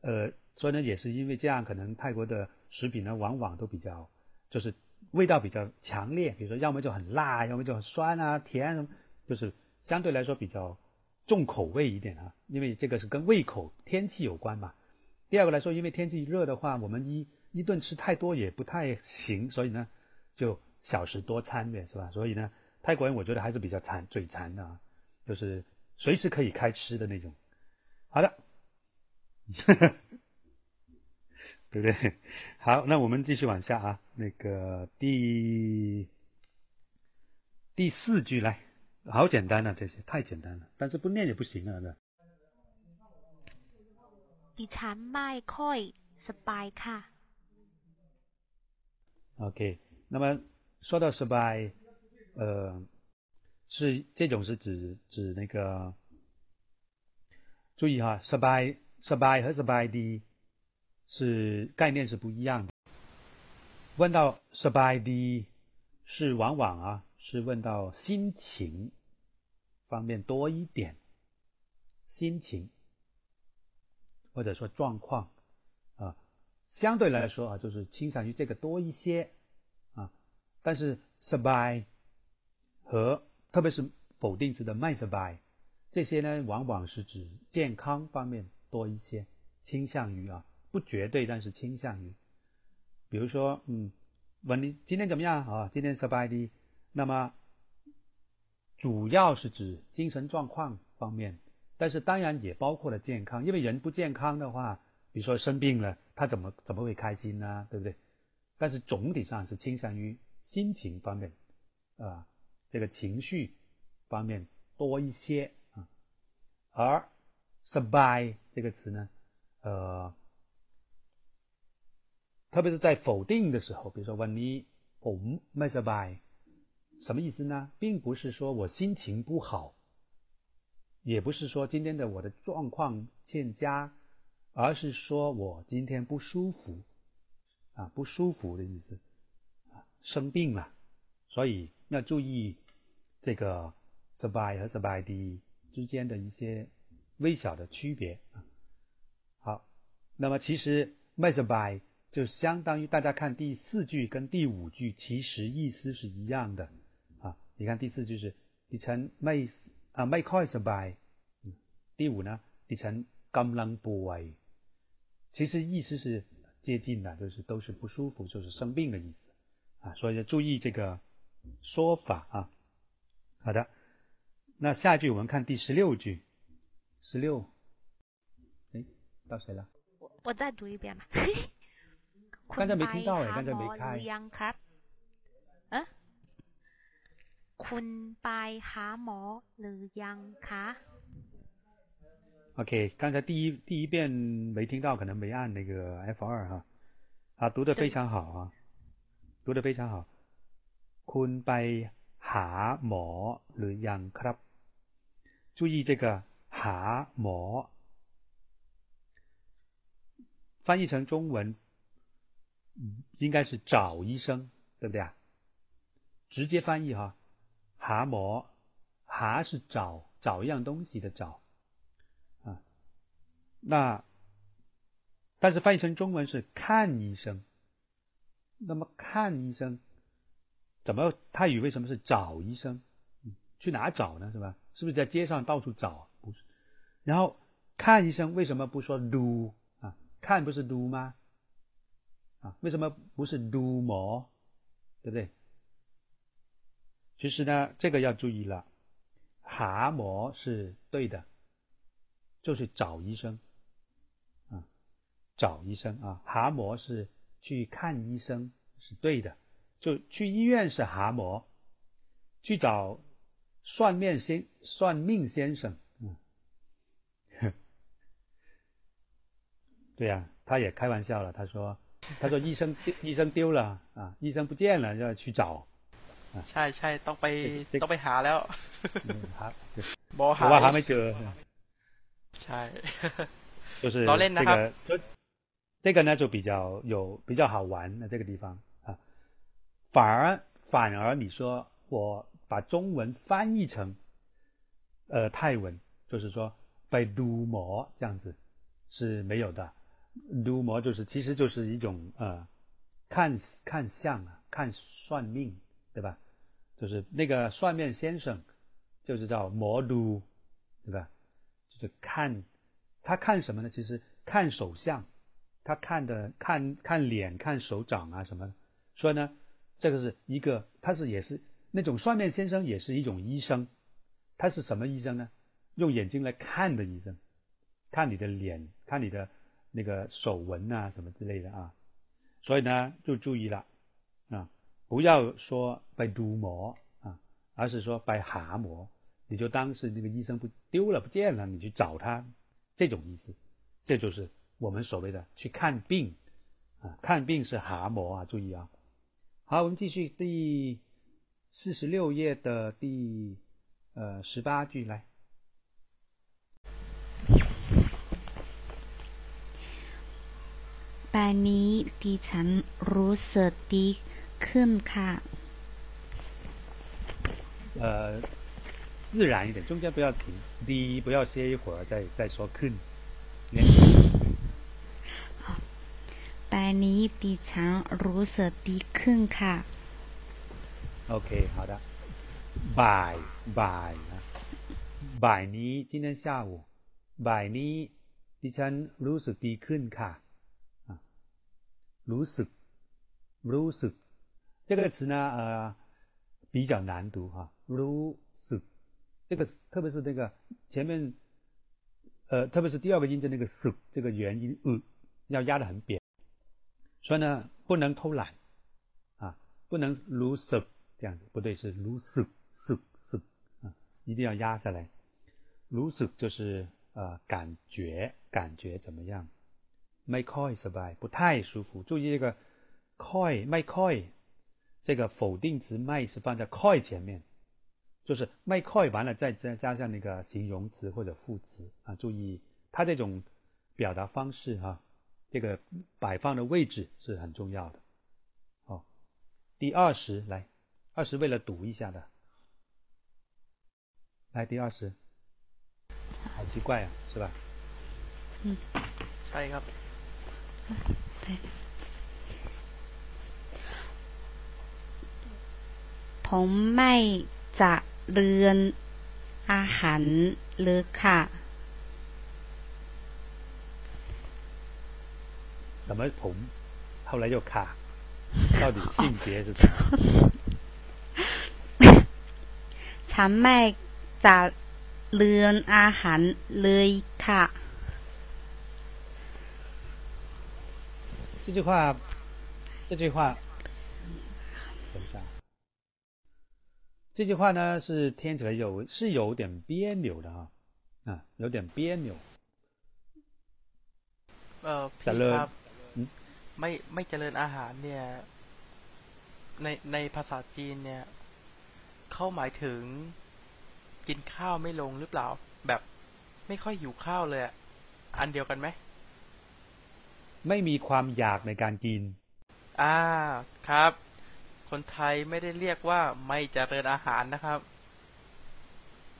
呃。所以呢，也是因为这样，可能泰国的食品呢，往往都比较就是味道比较强烈，比如说要么就很辣，要么就很酸啊、甜，就是相对来说比较重口味一点啊。因为这个是跟胃口、天气有关嘛。第二个来说，因为天气热的话，我们一一顿吃太多也不太行，所以呢，就小食多餐呗，是吧？所以呢，泰国人我觉得还是比较馋、嘴馋的，啊，就是随时可以开吃的那种。好的。对不对？好，那我们继续往下啊。那个第 第四句来，好简单啊，这些太简单了，但是不念也不行啊，的。 ดิฉันไม่ค่อยสบายค่ะ OK，那么说到 survive，呃，是这种是指指那个，注意哈，survive survive 和 survive 的 是概念是不一样的。问到 survive 的，是往往啊是问到心情方面多一点，心情或者说状况啊，相对来说啊，就是倾向于这个多一些啊。但是 survive 和特别是否定词的 my survive 这些呢，往往是指健康方面多一些，倾向于啊，不绝对，但是倾向于。比如说，嗯，问你今天怎么样啊？今天 survive 的，那么主要是指精神状况方面。但是当然也包括了健康，因为人不健康的话，比如说生病了，他怎么怎么会开心呢？对不对？但是总体上是倾向于心情方面，啊，这个情绪方面多一些啊。而 “survive” 这个词呢，呃，特别是在否定的时候，比如说 “when 你 om m survive”，什么意思呢？并不是说我心情不好。也不是说今天的我的状况欠佳，而是说我今天不舒服，啊，不舒服的意思，啊，生病了，所以要注意这个 survive 和 survive 之间的一些微小的区别啊。好，那么其实 my survive 就相当于大家看第四句跟第五句，其实意思是一样的啊。你看第四句是你曾 my 啊，ไม่ค่อยสบาย。第五呢，ดิฉันกำลังป่วย。其实意思是接近的，就是都是不舒服，就是生病的意思啊。所以要注意这个说法啊。好的，那下一句我们看第十六句。十六，哎，到谁了？我我再读一遍吧。 刚才没听到哎，刚才没ห开รือ。ยังครับเอ๊ะคุณไปหาหมอหรือยังคะ OK，刚才第一第一遍没听到，可能没按那个 F 二哈，啊，读的非常好啊，读的非常好。คุณไปหาหมอหรือยังครับ？注意这个หาหมอ，翻译成中文 嗯，应该是找医生，对不对啊？直接翻译哈，蛤蟆，蛤是找找一样东西的找啊。那，但是翻译成中文是看医生。那么看医生，怎么泰语为什么是找医生？去哪找呢？是吧？是不是在街上到处找？不是。然后看医生为什么不说 do 啊？看不是 do 吗？啊，为什么不是 do 模？对不对？其实呢，这个要注意了，蛤蟆是对的，就是找医生啊。找医生啊，蛤蟆是去看医生是对的，就去医院是蛤蟆，去找算命先算命先生，嗯，对呀、他也开玩笑了，他说他说医生医生丢了啊，医生不见了，要去找。 ใช่ใช่ต้องไป 这个 ต้องไปหาแล้ว 嗯，好， บอ 我 หา ว่า ย 还没เจอ ใช่ 就是老练这นะครับ 个，就这个呢就比较有比较好玩的这个地方啊，反而反而你说我把中文翻译成呃泰文，就是说被撸模这样子是没有的， 撸魔就是其实就是一种呃看看相啊，看算命，对吧？就是那个算命先生就是叫魔都，对吧？就是看他看什么呢？其实看手相，他看的看看脸、看手掌啊什么的。所以呢，这个是一个，他是也是那种算命先生，也是一种医生。他是什么医生呢？用眼睛来看的医生，看你的脸，看你的那个手纹啊什么之类的啊。所以呢，就注意了啊，不要说被毒魔啊，而是说拜蛤蟆，你就当是那个医生不丢了不见了，你去找他，这种意思。这就是我们所谓的去看病啊，看病是蛤蟆啊，注意啊。好，我们继续第四十六页的第呃十八句来。 ป่านนี้ดิฉันรู้สึกดีขึ้นค่ะ 呃，自然一点，中间不要停，第不要歇一会儿再再说ขึ้น。连起来 ป่านนี้ดิฉันรู้สึกดีขึ้นค่ะ OK，好的。บ่ายบ่ายนะบ่ายนี้今天下午บ่ายนี้ดิฉันรู้สึกดีขึ้นค่ะ啊， lusu 这个词呢，呃，比较难读哈。lusu 这个，特别是这个前面，呃，特别是第二个音节那个 su 这个元音，嗯，要压的很扁。所以呢，不能偷懒啊，不能 lusu 这样子，不对，是 lusu su su 啊，一定要压下来。lusu 就是呃，感觉感觉怎么样？ไม่ค่อยสบาย，不太舒服。注意这个ค่อยไม่ค่อย，这个否定词ไม่是放在ค่อย前面，就是ไม่ค่อย完了再再加上那个形容词或者副词啊。注意它这种表达方式哈、这个摆放的位置是很重要的。好，第二十来，二十为了读一下的，来第二十，好奇怪啊，是吧？ ใช่ครับ ผมไม่จะเรือนอาหารเลยค่ะ 怎么ผม后来又卡？到底性别是怎么？ ฉันไม่จะเรือนอาหารเลยค่ะ 这句话，这句话，等一下，这句话呢是听起来有是有点别扭的哈，啊，有点别扭。 เออ เจ พี่ ริญ ครับ อืม ไม่ไม่เจริญอาหารเนี่ย ในในภาษาจีนเนี่ยเขาหมายถึงกินข้าวไม่ลงหรือเปล่า แบบไม่ค่อยหิวข้าวเลยอะอันเดียวกันไหม ไม่มีความอยากในการกิน อ่าครับ คนไทยไม่ได้เรียกว่าไม่เจริญอาหารนะครับ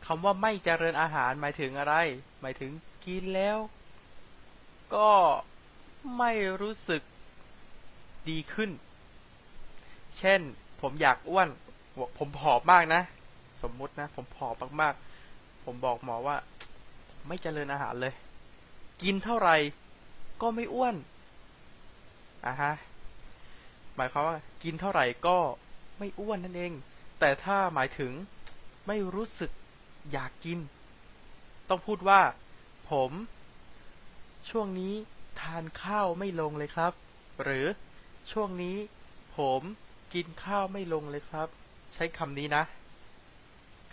คำว่าไม่เจริญอาหารหมายถึงอะไร หมายถึงกินแล้ว ก็ไม่รู้สึกดีขึ้น เช่น ผมอยากอ้วน ผมผอมมากนะ สมมุตินะ ผมผอมมากๆ ผมบอกหมอว่า ไม่เจริญอาหารเลย กินเท่าไหร่ ก็ไม่อ้วนอ่ะฮะ หมายความว่า กินเท่าไหร่ก็ไม่อ้วนนั่นเอง แต่ถ้าหมายถึงไม่รู้สึกอยากกิน ต้องพูดว่า ผม ช่วงนี้ทานข้าวไม่ลงเลยครับ หรือช่วงนี้ ผมกินข้าวไม่ลงเลยครับ ใช้คำนี้นะ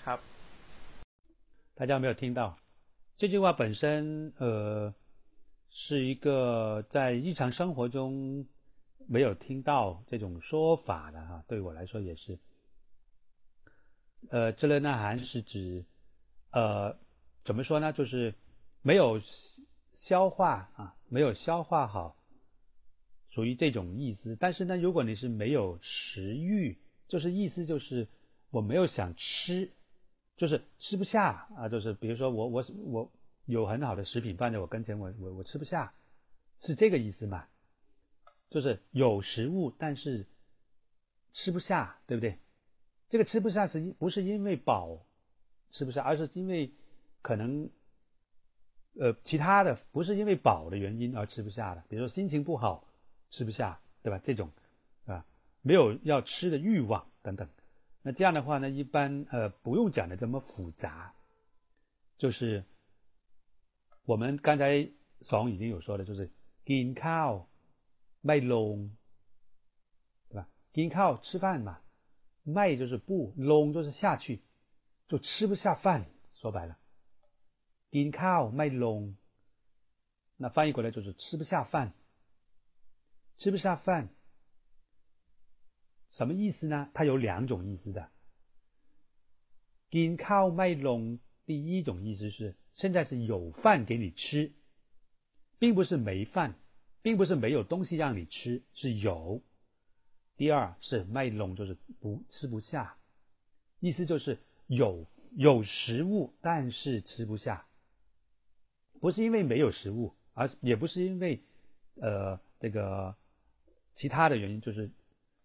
ครับ 大家有没有听到？这句话本身，呃， 是一个在日常生活中没有听到这种说法的哈，对我来说也是。呃，这类呐喊是指，呃，怎么说呢？就是没有消化啊，没有消化好，属于这种意思。但是呢，如果你是没有食欲，就是意思就是我没有想吃，就是吃不下啊，就是比如说我我我有很好的食品放在我跟前，我我我吃不下，是这个意思嘛？就是有食物，但是吃不下，对不对？这个吃不下是不是因为饱吃不下，而是因为可能呃其他的不是因为饱的原因而吃不下的，比如说心情不好吃不下，对吧？这种啊没有要吃的欲望等等。那这样的话呢，一般呃不用讲的这么复杂，就是我们刚才爽已经有说了，就是กินข้าวไม่ลง，对吧？กินข้าว吃饭嘛， 麦就是不，龙就是下去，就吃不下饭。说白了，กินข้าวไม่ลง，那翻译过来就是吃不下饭，吃不下饭，什么意思呢？它有两种意思的。กินข้าวไม่ลง， 第一种意思是现在是有饭给你吃，并不是没饭，并不是没有东西让你吃，是有。第二是卖弄，就是不吃不下，意思就是有有食物，但是吃不下，不是因为没有食物，而也不是因为呃这个其他的原因，就是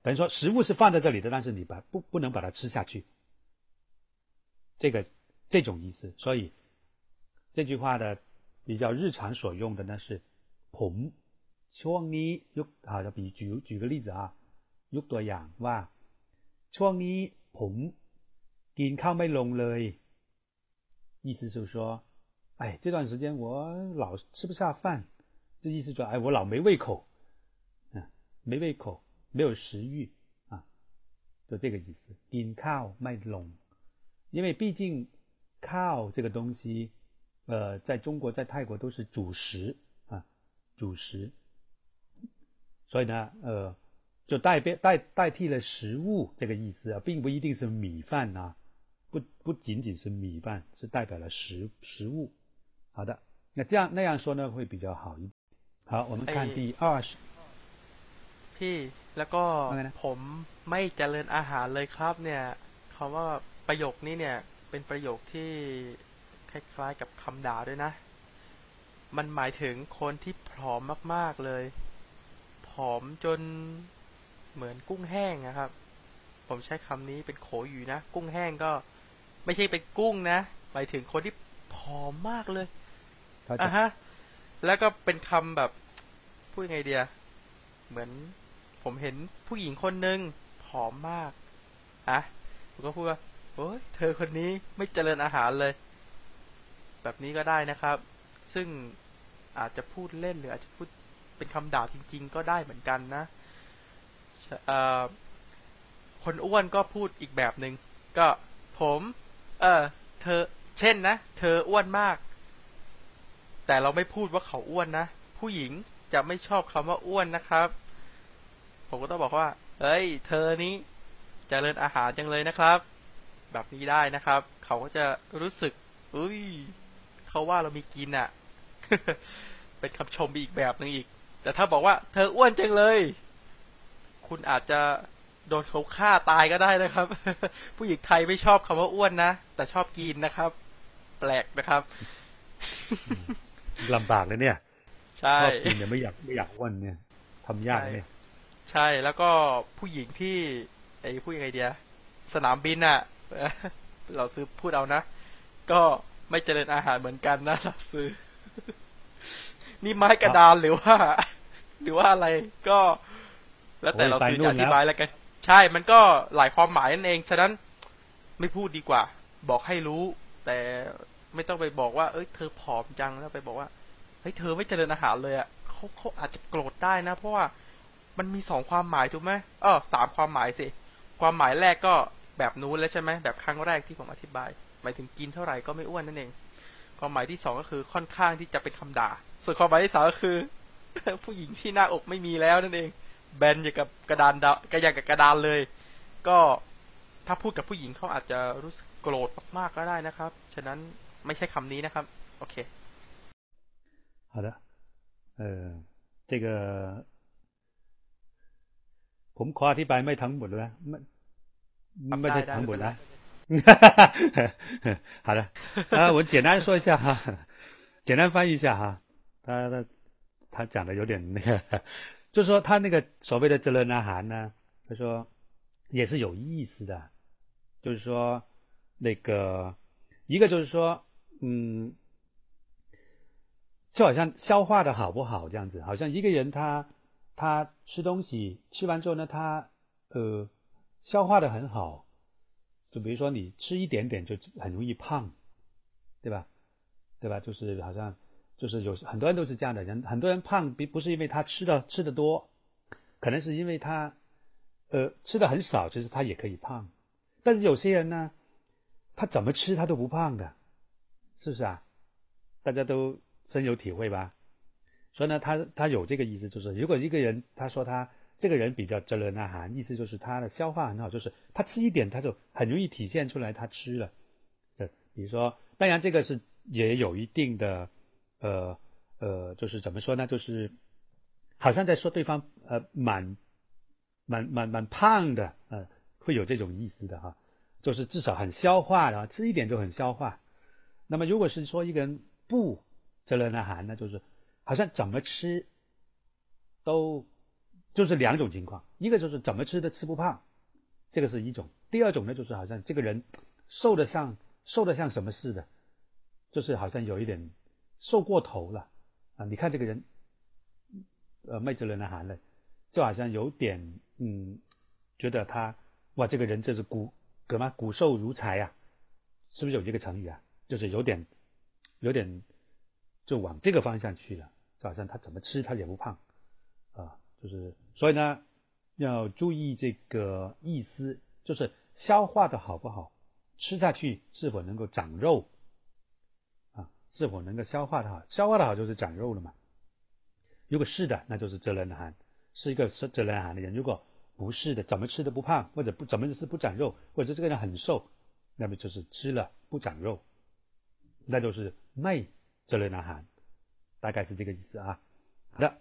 等于说食物。是放在这里的，但是你把不不能把它吃下去，这个这种意思。所以这句话的比较日常所用的呢是ผมช่วงนี้ยก好，比举举个例子啊。ยกตัวอย่างว่าช่วงนี้ผมกินข้าวไม่ลงเลย，意思就是说，哎，这段时间我老吃不下饭，这意思说，哎，我老没胃口，啊，没胃口，没有食欲啊，就这个意思。กินข้าวไม่ลง，因为毕竟 ข้这个东西，呃，在中国在泰国都是主食啊，主食，所以呢，呃。就代表代代替了食物这个意思啊，并不一定是米饭呐，不不仅仅是米饭，是代表了食食物。好的，那这样那样说呢，会比较好一点。好，我们看第二十。พี่แล้วก็ผมไม่เจริญอาหารเลยครับเนี่ยคำว่าประโยคนี้เนี่ย เป็นประโยคที่คล้ายๆกับคำด่าด้วยนะ มันหมายถึงคนที่ผอมมากๆเลย ผอมจนเหมือนกุ้งแห้งนะครับ ผมใช้คำนี้เป็นโขอยู่นะ กุ้งแห้งก็ ไม่ใช่เป็นกุ้งนะ หมายถึงคนที่ผอมมากเลยอะฮะ แล้วก็เป็นคำแบบพูดยังไงเดีย เหมือนผมเห็นผู้หญิงคนหนึ่งผอมมากอะผมก็พูดว่าโอ้ยเธอคนนี้ไม่เจริญอาหารเลย แบบนี้ก็ได้นะครับ ซึ่งอาจจะพูดเล่นหรืออาจจะพูดเป็นคำด่าจริง ๆ ก็ได้เหมือนกันนะคนอ้วนก็พูดอีกแบบหนึง่งก็ผม เออเธอ เช่นนะ เธออ้วนมาก แต่เราไม่พูดว่าเขาอ้วนนะ ผู้หญิงจะไม่ชอบคำว่าอ้วนนะครับ ผมก็ต้องบอกว่าเฮ้ย เธอนี้จเจริญอาหารจังเลยนะครับ แบบนี้ได้นะครับ เขาก็จะรู้สึกอุ้ยเขาว่าเรามีกินอะ่ะ เป็นคำชมอีกแบบหนึ่งอีก แต่ถ้าบอกว่า เธออ้วนจังเลย คุณอาจจะโดนเขาฆ่าตายก็ได้นะครับ ผู้หญิงไทยไม่ชอบคำว่าอ้วนนะ แต่ชอบกินนะครับ แปลกนะครับลำบากเลยเนี่ยใช่ชอบกินเนี่ยไม่อยากไม่อยากอ้วนเนี่ยทำยากเนี่ยใช่แล้วก็ผู้หญิงที่ไอ้ผู้ยังไงเดียสนามบินอะ เราซื้อพูดเอานะ ก็ไม่เจริญอาหารเหมือนกันนะเราซื้อ นี่ไม้กระดานหรือว่า หรือว่าอะไรก็ แล้วแต่เราซื้อจะอธิบายแล้วกัน ใช่มันก็หลายความหมายนั่นเอง ฉะนั้นไม่พูดดีกว่า บอกให้รู้ แต่ไม่ต้องไปบอกว่า เอ้ยเธอผอมจังแล้วไปบอกว่าเฮ้ยเธอไม่เจริญอาหารเลยอะเขาเขาอาจจะโกรธได้นะ เพราะว่ามันมีสองความหมายถูกไหมเออสามความหมายสิ ความหมายแรกก็ แบบนู้นแล้วใช่ไหม แบบครั้งแรกที่ผมอธิบาย หมายถึงกินเท่าไหร่ก็ไม่อ้วนนั่นเอง ความหมายที่สองก็คือค่อนข้างที่จะเป็นคำด่า ส่วนความหมายที่สามก็คือ ผู้หญิงที่หน้าอกไม่มีแล้วนั่นเองแบนอย่างกับกระดานดากระยางกับกระดานเลย ก็ถ้าพูดกับผู้หญิงเขาอาจจะรู้สึกโกรธมากๆก็ได้นะครับ ฉะนั้นไม่ใช่คำนี้นะครับ โอเค好的呃这个ผมขออธิบายไม่ทั้งหมดเลย ไม่ไม่ใช่ทั้งหมดนะ好的啊我简单说一下哈简单翻译一下哈他他他讲的有点那个就是说，他那个所谓的“哲人阿含”呢，他说也是有意思的。就是说，那个一个就是说，嗯，就好像消化的好不好这样子，好像一个人他他吃东西吃完之后呢，他呃 消化的很好。就比如说你吃一点点就很容易胖，对吧？对吧？就是好像。就是有很多人都是这样的人，很多人胖，不不是因为他吃的吃的多，可能是因为他，呃吃的很少，其实他也可以胖。但是有些人呢，他怎么吃他都不胖的，是不是啊？大家都深有体会吧？所以呢，他他有这个意思，就是如果一个人他说他这个人比较折热纳寒，意思就是他的消化很好，就是他吃一点他就很容易体现出来他吃了。对，比如说，当然这个是也有一定的，呃呃，就是怎么说呢？就是好像在说对方呃蛮蛮蛮蛮胖的，呃，会有这种意思的哈，就是至少很消化的，吃一点就很消化。那么如果是说一个人不折热纳寒那，就是。好像怎么吃都就是两种情况，一个就是怎么吃都吃不胖，这个是一种；第二种呢，就是好像这个人瘦的像瘦的像什么似的，就是好像有一点瘦过头了啊！你看这个人，呃，麦哲伦的含泪，就好像有点嗯，觉得他哇，这个人这是骨什么骨瘦如柴呀？是不是有这个成语啊？就是有点有点就往这个方向去了。就好像他怎么吃他也不胖，啊，就是所以呢，要注意这个意思，就是消化的好不好，吃下去是否能够长肉，啊，是否能够消化的好，消化的好就是长肉了嘛。如果是的，那就是泽人寒，是一个是泽人寒的人；如果不是的，怎么吃都不胖，或者不怎么是不长肉，或者这个人很瘦，那么就是吃了不长肉，那就是昧泽人寒。大概是这个意思啊。好的，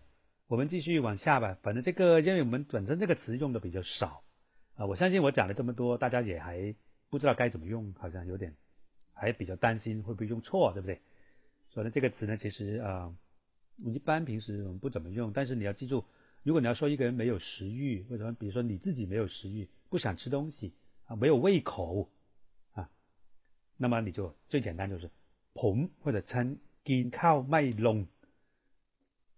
我们继续往下吧。反正这个，因为我们本身这个词用的比较少啊，我相信我讲了这么多，大家也还不知道该怎么用，好像有点还比较担心会不会用错，对不对？所以呢，这个词呢，其实啊，一般平时我们不怎么用。但是你要记住，如果你要说一个人没有食欲，为什么？比如说你自己没有食欲，不想吃东西啊，没有胃口啊，那么你就最简单就是捧或者称。กินข้าวไม่ลง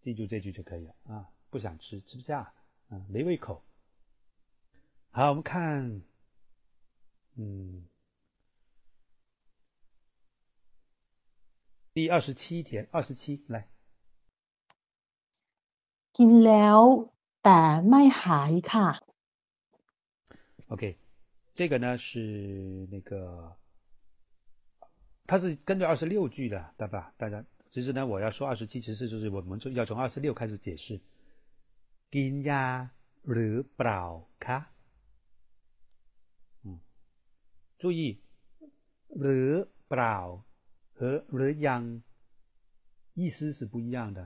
记住这句就可以了啊！不想吃，吃不下，啊，没胃口。好，我们看，嗯，第二十七天，二十七来。กินแล้วแต่ไม่หายค่ะ。OK，这个呢是那个。它是跟着二十六句的，对吧？大家 其实呢，我要说二十七，其实就是我们就要从二十六开始解释。กินยาหรือเปล่าคะ嗯，注意，หรือเปล่า和หรือยัง意思是不一样的。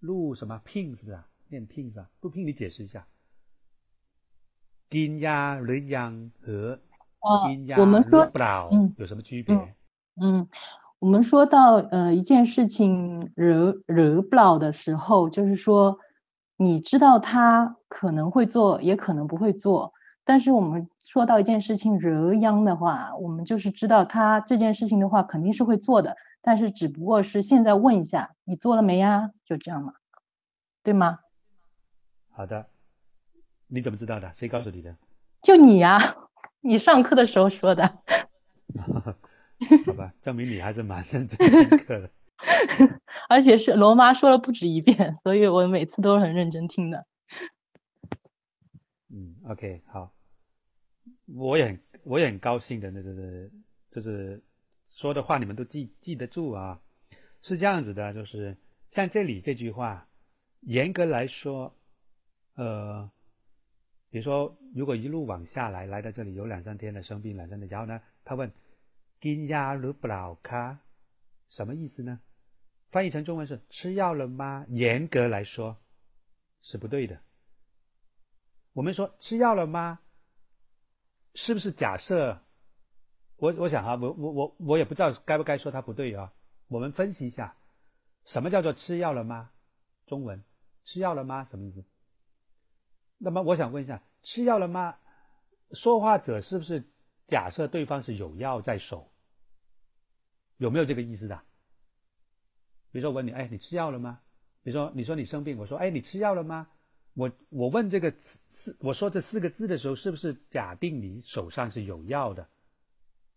录什么拼是不是？念拼是吧？录拼你解释一下。กินยาหรือยัง和我们说，嗯，有什么区别？嗯， 我们说到呃一件事情惹惹不了的时候，就是说你知道他可能会做，也可能不会做。但是我们说到一件事情惹殃的话，我们就是知道他这件事情的话肯定是会做的，但是只不过是现在问一下你做了没呀？就这样嘛，对吗？好的，你怎么知道的？谁告诉你的？就你呀。你上课的时候说的，好吧，证明你还是蛮认真听课的，而且是罗妈说了不止一遍，所以我每次都是很认真听的。嗯，OK，好，我也很我也很高兴的，那个就是说的话你们都记记得住啊，是这样子的，就是像这里这句话，严格来说，呃。比如说，如果一路往下来，来到这里有两三天的生病两三天，然后呢，他问“金牙鲁布劳卡”，什么意思呢？翻译成中文是“吃药了吗？”严格来说是不对的。我们说“吃药了吗”，是不是假设？我我想啊，我我我我也不知道该不该说它不对啊。我们分析一下，什么叫做“吃药了吗”？中文“吃药了吗”什么意思？那么我想问一下，吃药了吗？说话者是不是假设对方是有药在手？有没有这个意思的？比如说我问你，哎，你吃药了吗？比如说你说你生病，我说，哎，你吃药了吗？我我问这个四四，我说这四个字的时候，是不是假定你手上是有药的？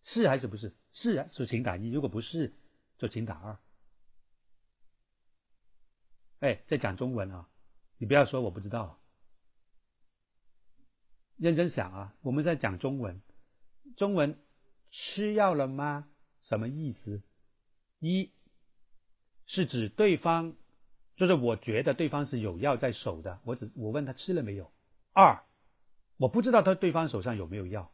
是还是不是？是啊，就请打一；如果不是，就请打二。哎，在讲中文啊，你不要说我不知道。认真想啊，我们在讲中文，中文吃药了吗？什么意思？一是指对方，就是我觉得对方是有药在手的，我只我问他吃了没有。二，我不知道他对方手上有没有药。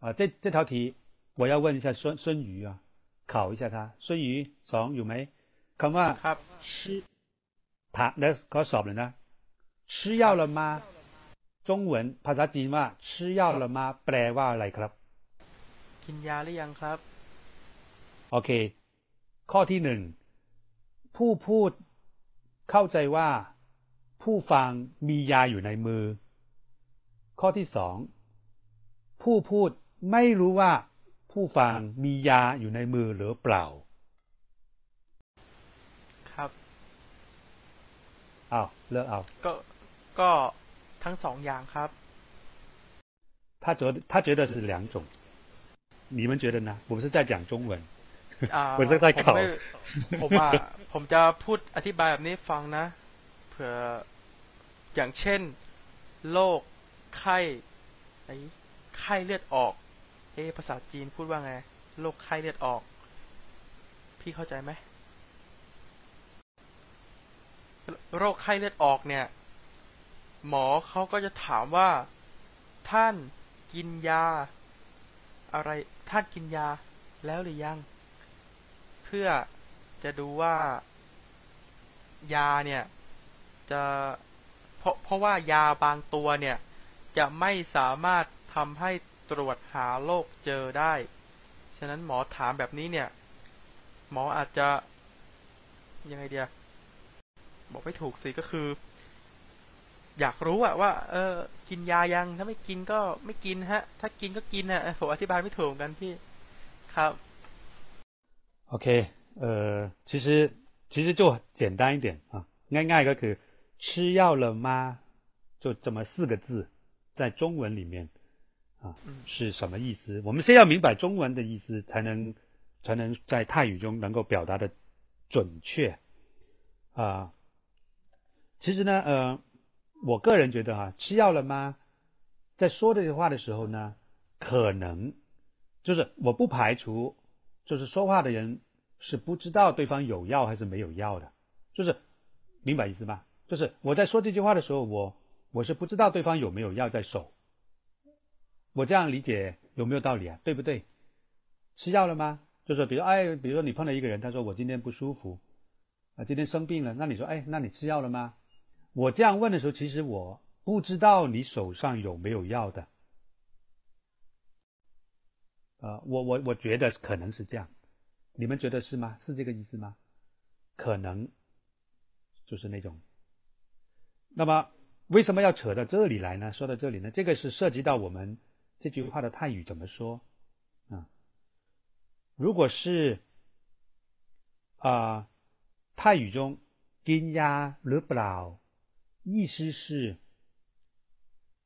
啊，这这条题我要问一下孙孙瑜啊，考一下他。孙瑜สองอยู่ไหมคำว่า ครับ 吃ถามแล้วเขาสอบเลยนะ吃药了吗 中文ภาษาจีนว่าชื่อแปลว่าอะไรครับ กินยาหรือยังครับ โอเค ข้อที่หนึ่งผู้พูดเข้าใจว่า ผู้ฟังมียาอยู่ในมือ ข้อที่สองผู้พูดไม่รู้ว่า ผู้ฟังมียาอยู่ในมือหรือเปล่า ครับอ้าวเลิกเอาก็ก็ ทั้งสองอย่างครับ 他觉得他觉得是两种，你们觉得呢？我们是在讲中文， อ่า 我是在 ผม 考 ไม่ผมอ่ะ ผมจะพูดอธิบายแบบนี้ฟังนะ เผื่ออย่างเช่น โรคไข้ไอ้ไข้เลือดออก เอะภาษาจีนพูดว่าไง โรคไข้เลือดออก พี่เข้าใจไหม โรคไข้เลือดออกเนี่ย หมอเขาก็จะถามว่า ท่านกินยา อะไรท่านกินยาแล้วหรือยัง เพื่อจะดูว่ายาเนี่ย จะเพราะเพราะว่ายาบางตัวเนี่ย จะไม่สามารถทำให้ตรวจหาโรคเจอได้ ฉะนั้นหมอถามแบบนี้เนี่ย หมออาจจะยังไงเดียบอกไม่ถูกสิก็คือ อยากรู้อะว่า เออ กินยายัง ถ้าไม่กินก็ไม่กินฮะ ถ้ากินก็กินอะผมอธิบายไม่ถูกเหมือนกันพี่ ครับ OK，呃，其实其实就简单一点啊，ง่ายๆก็คือ吃药了吗？就这么四个字，在中文里面啊嗯是什么意思？我们先要明白中文的意思，才能才能在泰语中能够表达的准确啊。其实呢，呃， 我个人觉得哈、吃药了吗？在说这句话的时候呢，可能就是我不排除，就是说话的人是不知道对方有药还是没有药的，就是明白意思吧？就是我在说这句话的时候，我我是不知道对方有没有药在手。我这样理解有没有道理啊？对不对？吃药了吗？就是比如哎，比如说你碰到一个人，他说我今天不舒服，啊，今天生病了，那你说哎，那你吃药了吗？我这样问的时候，其实我不知道你手上有没有药的。呃，我我我觉得可能是这样，你们觉得是吗？是这个意思吗？可能就是那种。那么为什么要扯到这里来呢？说到这里呢，这个是涉及到我们这句话的泰语怎么说啊？如果是啊、泰语中 “gin ya l b l a 意思是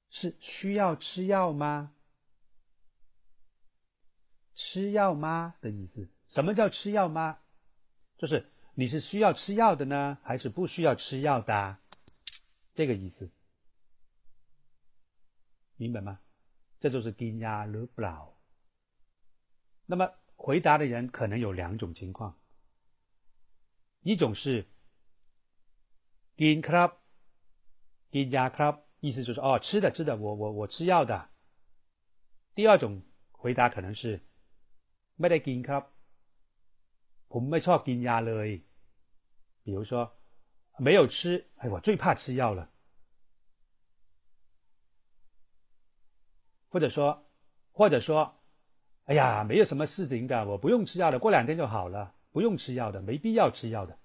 是需要吃药吗？吃药吗的意思？什么叫吃药吗？就是你是需要吃药的呢，还是不需要吃药的？这个意思，明白吗？这就是 “gin ya l b l a 那么回答的人可能有两种情况，一种是 “gin club”。กินยาครับ意思就是哦，吃的吃的，我我我吃药的。第二种回答可能是ไม่ได้กินครับผมไม่ชอบกินยาเลย。比如说没有吃，哎，我最怕吃药了。或者说，或者说，哎呀，没有什么事情的，我不用吃药的，过两天就好了，不用吃药的，没必要吃药的，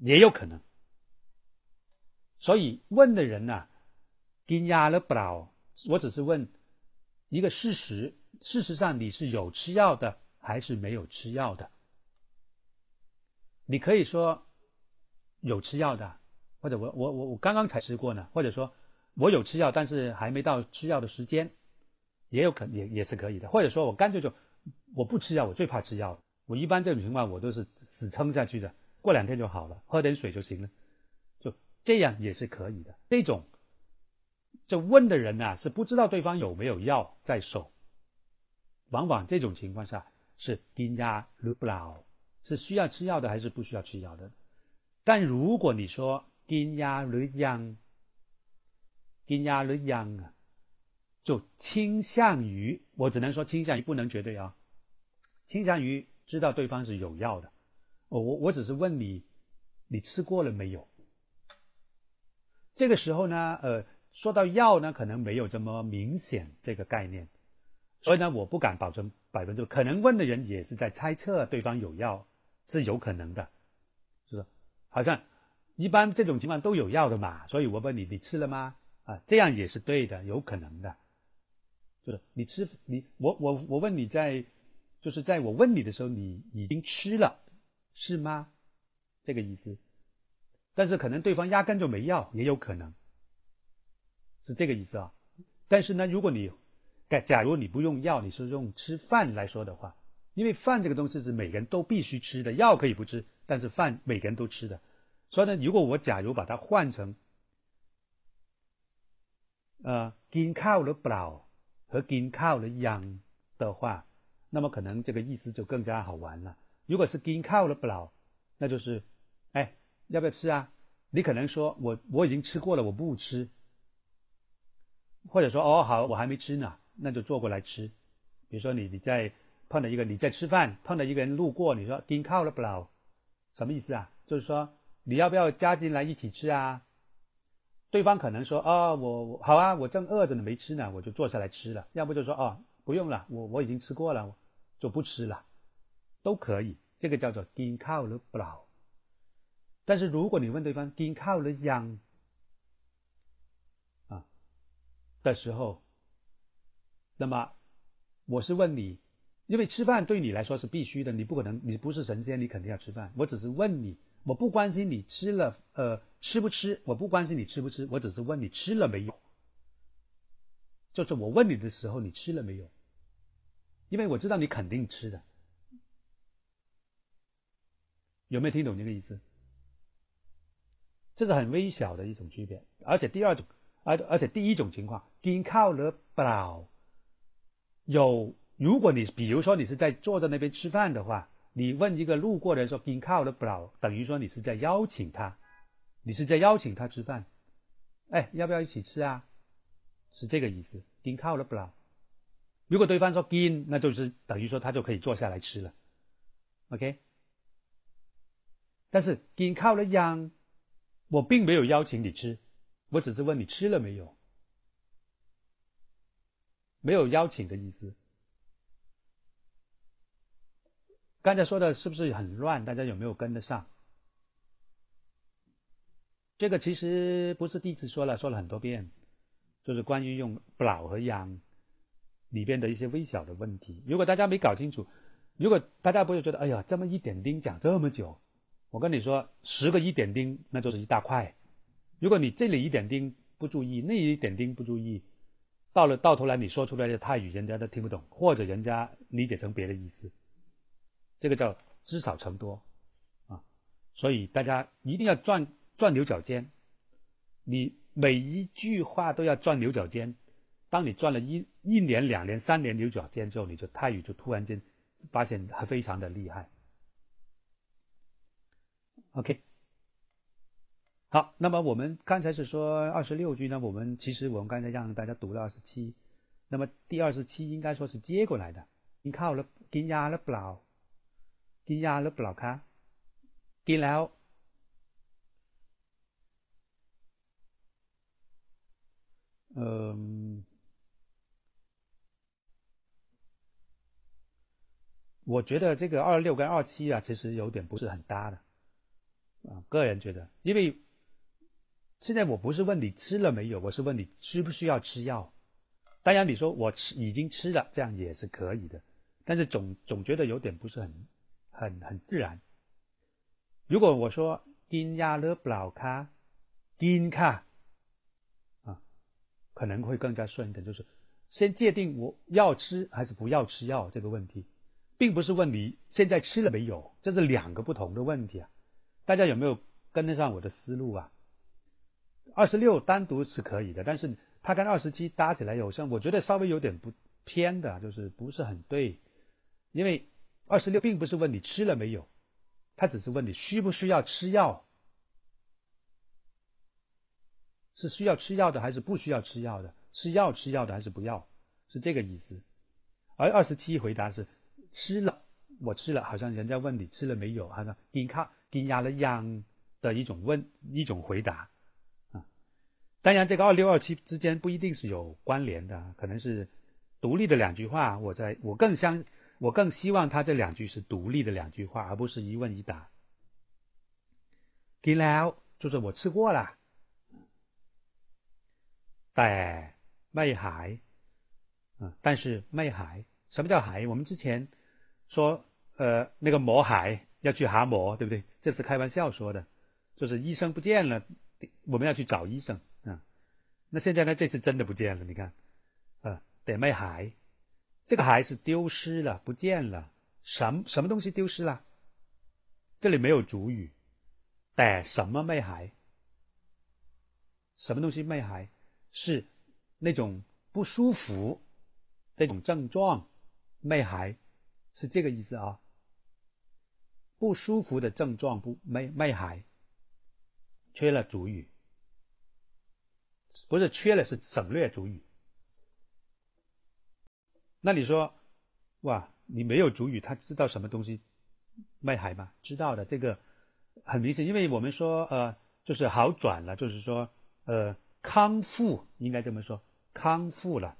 也有可能。 所以问的人呢、啊，惊讶了不，我只是问一个事实：事实上你是有吃药的还是没有吃药的？你可以说有吃药的，或者我我我我刚刚才吃过呢，或者说我有吃药，但是还没到吃药的时间，也有可也也是可以的。或者说我干脆就我不吃药，我最怕吃药，我一般这种情况我都是死撑下去的，过两天就好了，喝点水就行了。这样也是可以的。这种就问的人呐，是不知道对方有没有药在手，往往这种情况下是金压如不老，是需要吃药的还是不需要吃药的？但如果你说金压如央，金压如央啊，就倾向于，我只能说倾向于，不能绝对啊，倾向于知道对方是有药的。我我我只是问你，你吃过了没有？这个时候呢，呃，说到药呢，可能没有这么明显这个概念，所以呢，我不敢保证百分之，可能问的人也是在猜测对方有药，是有可能的，是不是？好像一般这种情况都有药的嘛，所以我问你，你吃了吗？啊，这样也是对的，有可能的，就是你吃你我我我问你在，就是在我问你的时候，你已经吃了。是吗？这个意思，但是可能对方压根就没要，也有可能是这个意思啊。但是呢，如果你，假假如你不用药，你是用吃饭来说的话，因为饭这个东西是每个人都必须吃的，药可以不吃，但是饭每个人都吃的。所以呢，如果我假如把它换成，呃，金靠了不老和金靠了央的话，那么可能这个意思就更加好玩了。如果是金靠了不老，那就是，要不要吃啊？你可能说我我已经吃过了，我不吃。或者说哦好，我还没吃呢，那就坐过来吃。比如说你你在碰到一个你在吃饭，碰到一个人路过，你说金靠了不老，什么意思啊？就是说你要不要加进来一起吃啊？对方可能说哦我好啊，我正饿着呢，没吃呢，我就坐下来吃了。要不就说哦不用了，我我已经吃过了，就不吃了。都可以，这个叫做金靠了不老。但是如果你问对方金靠了养啊的时候，那么我是问你，因为吃饭对你来说是必须的，你不可能，你不是神仙，你肯定要吃饭。我只是问你，我不关心你吃了呃吃不吃，我不关心你吃不吃，我只是问你吃了没有。就是我问你的时候，你吃了没有？因为我知道你肯定吃的。有没有听懂这个意思？这是很微小的一种区别，而且第二种，而而且第一种情况，金靠了不老，有如果你比如说你是在坐在那边吃饭的话，你问一个路过的人说金靠了不老，等于说你是在邀请他，你是在邀请他吃饭，哎，要不要一起吃啊？是这个意思，金靠了不老。如果对方说金，那就是等于说他就可以坐下来吃了，OK。但是你靠了央，我并没有邀请你吃，我只是问你吃了没有，没有邀请的意思。刚才说的是不是很乱？大家有没有跟得上？这个其实不是第一次说了，说了很多遍，就是关于用老和养里边的一些微小的问题。如果大家没搞清楚，如果大家不会觉得，哎呀，这么一点丁讲这么久。我跟你说，十个一点丁，那就是一大块。如果你这里一点丁不注意，那一点丁不注意，到了到头来你说出来的泰语，人家都听不懂，或者人家理解成别的意思。这个叫积少成多啊！所以大家一定要转转牛角尖，你每一句话都要转牛角尖。当你转了一一年、两年、三年牛角尖之后，你就泰语就突然间发现还非常的厉害。OK，好，那么我们刚才是说二十六句呢，我们其实我们刚才让大家读了二十七，那么第二十七应该说是接过来的。你靠了，กินยาหรือเปล่ากินยาหรือเปล่าคะกินแล้ว，嗯，我觉得这个二六跟二七啊，其实有点不是很搭的。 啊，个人觉得，因为现在我不是问你吃了没有，我是问你需不需要吃药。当然，你说我吃已经吃了，这样也是可以的，但是总总觉得有点不是很很很自然。如果我说金亚勒布劳卡金卡啊，可能会更加顺一点，就是先界定我要吃还是不要吃药这个问题，并不是问你现在吃了没有，这是两个不同的问题啊。大家有没有跟得上我的思路啊？二十六单独是可以的，但是它跟二十七搭起来有像，我觉得稍微有点不偏的，就是不是很对。因为二十六并不是问你吃了没有，它只是问你需不需要吃药，是需要吃药的还是不需要吃药的，是要吃药的还是不要，是这个意思。而二十七回答是吃了，我吃了，好像人家问你吃了没有，好像给卡给压了样的一种问一种回答啊。当然，这个二六二七之间不一定是有关联的，可能是独立的两句话。我在我更相我更希望他这两句是独立的两句话，而不是一问一答。给了就是我吃过了，แต่ไม่หาย，嗯，但是ไม่หาย。什么叫หาย？我们之前说，呃，那个磨海 要去蛤蟆，对不对？这是开玩笑说的，就是医生不见了，我们要去找医生。啊，那现在呢？这次真的不见了，你看，啊，得卖孩。这个孩是丢失了，不见了，什什么东西丢失了？这里没有主语，得什么卖孩？什么东西卖孩？是那种不舒服，这种症状，卖孩，是这个意思啊。不舒服的症状不没没还缺了主语不是缺了是省略主语那你说哇你没有主语他知道什么东西没还吗？知道的这个很明显因为我们说呃就是好转了就是说呃康复应该这么说康复了。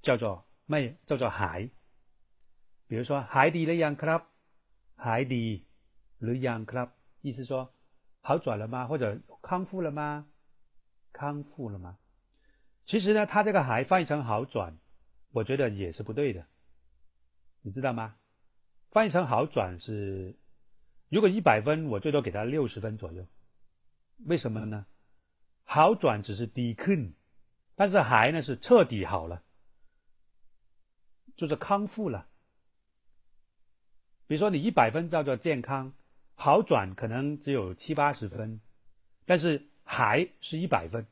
叫做卖叫做还。比如说，海底了样 club，海底了样 club，意思说好转了吗？或者康复了吗？康复了吗？其实呢，他这个“还”翻译成“好转”，我觉得也是不对的，你知道吗？翻译成“好转”是，如果一百分，我最多给他六十分左右。为什么呢？好转只是低ขึ้但是“还”呢是彻底好了，就是康复了。比如说，你一百分叫做健康，好转可能只有七八十分，但是“还”是一百分。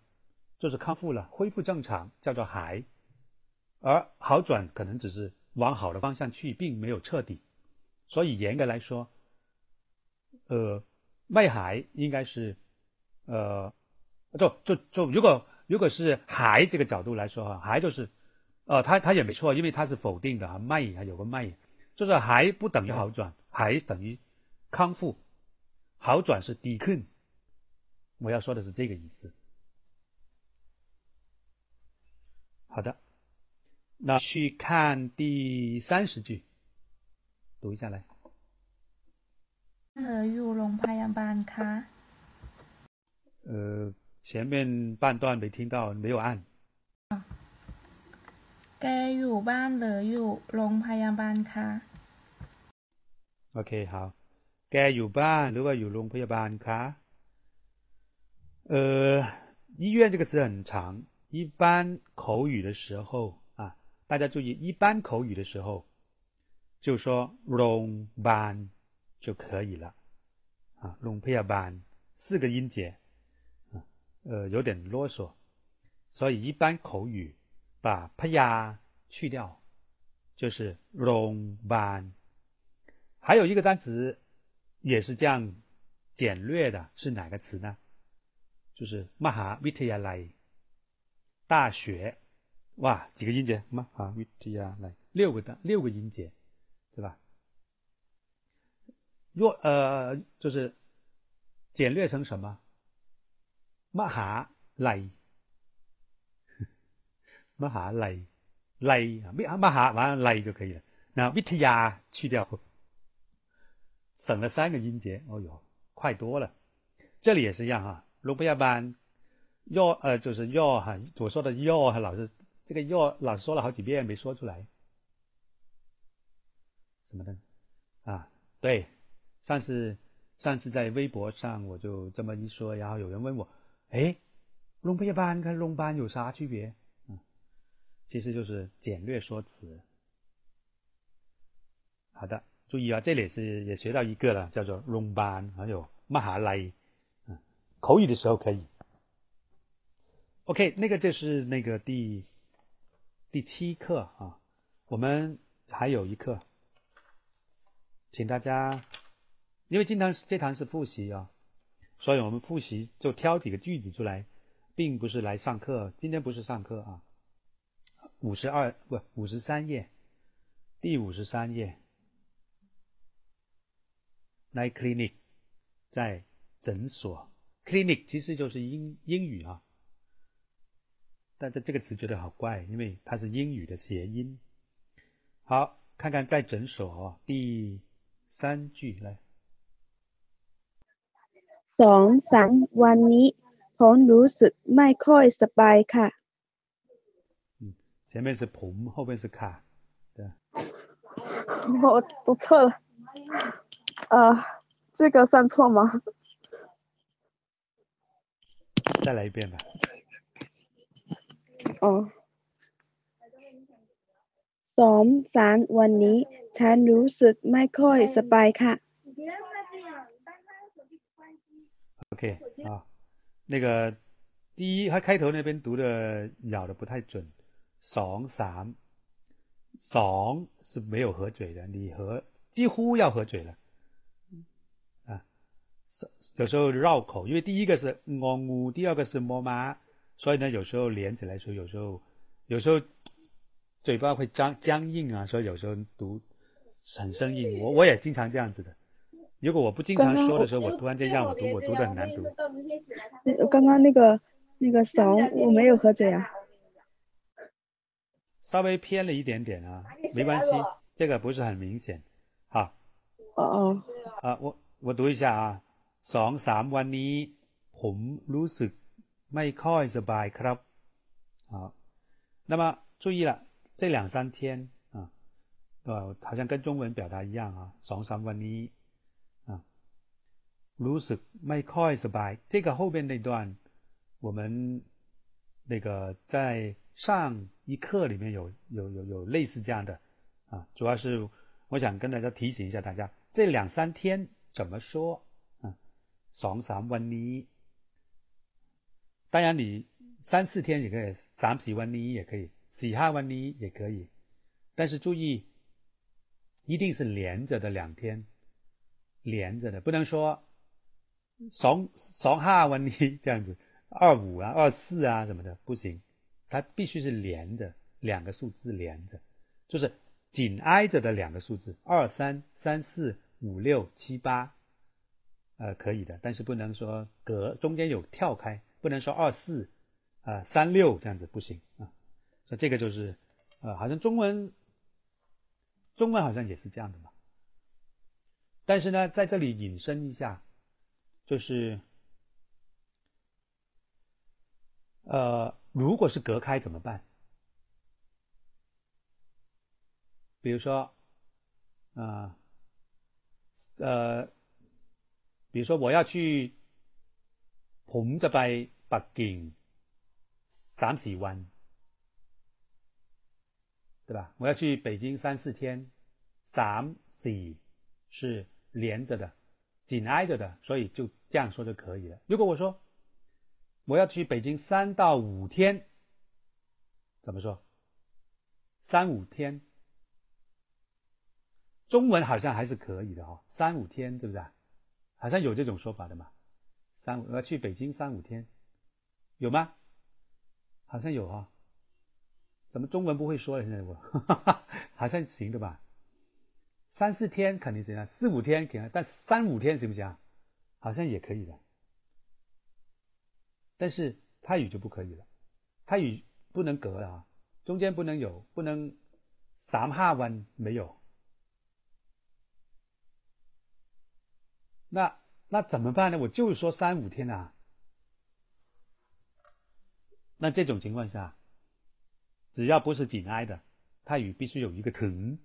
就是康复了，恢复正常，叫做还，而好转可能只是往好的方向去，并没有彻底。所以严格来说，呃，卖还应该是，呃，就就就如果如果是还这个角度来说哈，还就是，呃，他他也没错，因为他是否定的哈，卖还有个卖，就是还不等于好转还等于康复。好转是 decree 我要说的是这个意思。好的。那去看第三十句。读一下来。呃前面半段没听到没有按。โรงพยาบาลคะ？ OK，好。แกอยู่บ้านหรือว่าอยู่โรงพยาบาลคะ？呃，医院这个词很长。一般口语的时候啊，大家注意，一般口语的时候就说 “long ban” 就可以了啊，“long p a ban” 四个音节啊，呃，有点啰嗦，所以一般口语把 “p a” 去掉就是 “long ban”。 还有一个单词也是这样简略的，是哪个词呢？就是 “maha vityalai”。大学，哇，几个音节吗？啊，vita 来六个的六个音节，是吧？若呃，就是简略成什么？maha 来，maha 来来啊，maha 完了来就可以了。那 vita 去掉，省了三个音节。哦哟，快多了。这里也是一样哈，罗贝亚班。要呃，就是要哈，我说的要哈，老师这个要老师说了好几遍没说出来，什么的啊？对，上次上次在微博上我就这么一说，然后有人问我，哎，龙配班跟龙班有啥区别？嗯，其实就是简略说辞。好的，注意啊，这里是也学到一个了，叫做 r o m b a n 还有 mahalai，口语的时候可以。OK，那个就是那个第第七课啊，我们还有一课，请大家，因为经常这堂是复习啊，所以我们复习就挑几个句子出来，并不是来上课。今天不是上课啊，五十二不五十三页，第五十三页，night clinic，在诊所，clinic 其实就是英英语啊。但是这个词觉得好怪，因为它是英语的谐音。好，看看在诊所第三句来。สองสามวันนี้ผมรู้สึกไม่ค่อยสบายค่ะ。嗯，前面是ผม，后面是卡，对。我读错了， 呃，这个算错吗？再来一遍吧。อ๋อสองสามวันนี้ฉันรู้สึกไม่ค่อยสบายค่ะ OK 啊，那个第一，它开头那边读的咬的不太准。ส三，ส是没有合嘴的，你合几乎要合嘴了。 啊，有时候绕口，因为第一个是我我，第二个是么妈。所以呢，有时候连起来说，有时候，有时候嘴巴会僵僵硬啊，所以有时候读很生硬。我我也经常这样子的。如果我不经常说的时候，我突然间让我读，我读的很难读。刚刚那个那个勺我没有合嘴啊，稍微偏了一点点啊，没关系，这个不是很明显。好。哦哦。啊，我我读一下啊， สองสามวันนี้ผมรู้สึกไม่ค่อยสบายครับ。好，那么注意了，这两三天啊，呃，好像跟中文表达一样啊。สองสามวันนี้啊，รู้สึกไม่ค่อยสบาย。这个后边那段，我们那个在上一课里面有有有有类似这样的啊。主要是我想跟大家提醒一下大家，这两三天怎么说啊？ สองสามวันนี้当然，你三四天也可以，三四วันนี้也可以，四ห้าวันนี้也可以。但是注意，一定是连着的两天，连着的，不能说双双ห้าวันนี้这样子，二五啊、二四啊什么的不行，它必须是连着两个数字连着，就是紧挨着的两个数字，二三、三四、五六、七八， 呃，可以的，但是不能说隔中间有跳开。不能说二四，啊三六这样子不行啊，所以这个就是，呃，好像中文，中文好像也是这样的嘛。但是呢，在这里引申一下，就是，呃，如果是隔开怎么办？比如说，啊，呃，比如说我要去。ผมจะไปปักกิ่งสามสี่วัน对吧？我要去北京三四天，三四是连着的，紧挨着的，所以就这样说就可以了。如果我说我要去北京三到五天，怎么说？三五天，中文好像还是可以的哈，三五天，对不对？ 好像有这种说法的嘛。三我要去北京三五天，有吗？好像有哈。怎么中文不会说了？现在我 好像行的吧？三四天肯定行啊，四五天可能，但三五天行不行啊？好像也可以的。但是泰语就不可以了，泰语不能隔啊，中间不能有，不能三下弯没有。那。那怎么办呢？我就是说三五天啊。那这种情况下，只要不是紧挨的，泰语必须有一个ถึ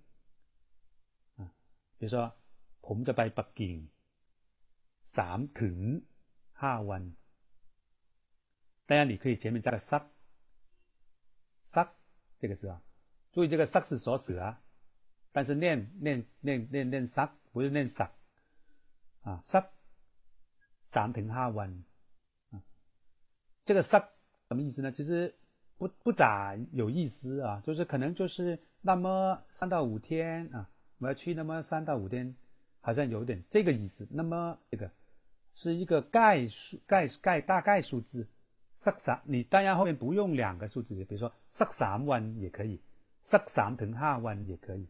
啊。比如说，ผมจะไปปักกิ่งสามถึงห้าวัน。当然，你可以前面加个ซักซัก这个字啊。注意，这个ซั是锁死啊， 但是念念念念念sắc不是念 sắc 啊 sắc 三ถึงห้าวัน啊，这个 sắc 什么意思呢？其实不不咋有意思啊，就是可能就是那么三到五天啊，我要去那么三到五天，好像有点这个意思。那么这个是一个概数概概大概数字。十三，你当然后面不用两个数字，比如说十三万也可以，十三ถึงห้าวัน也可以，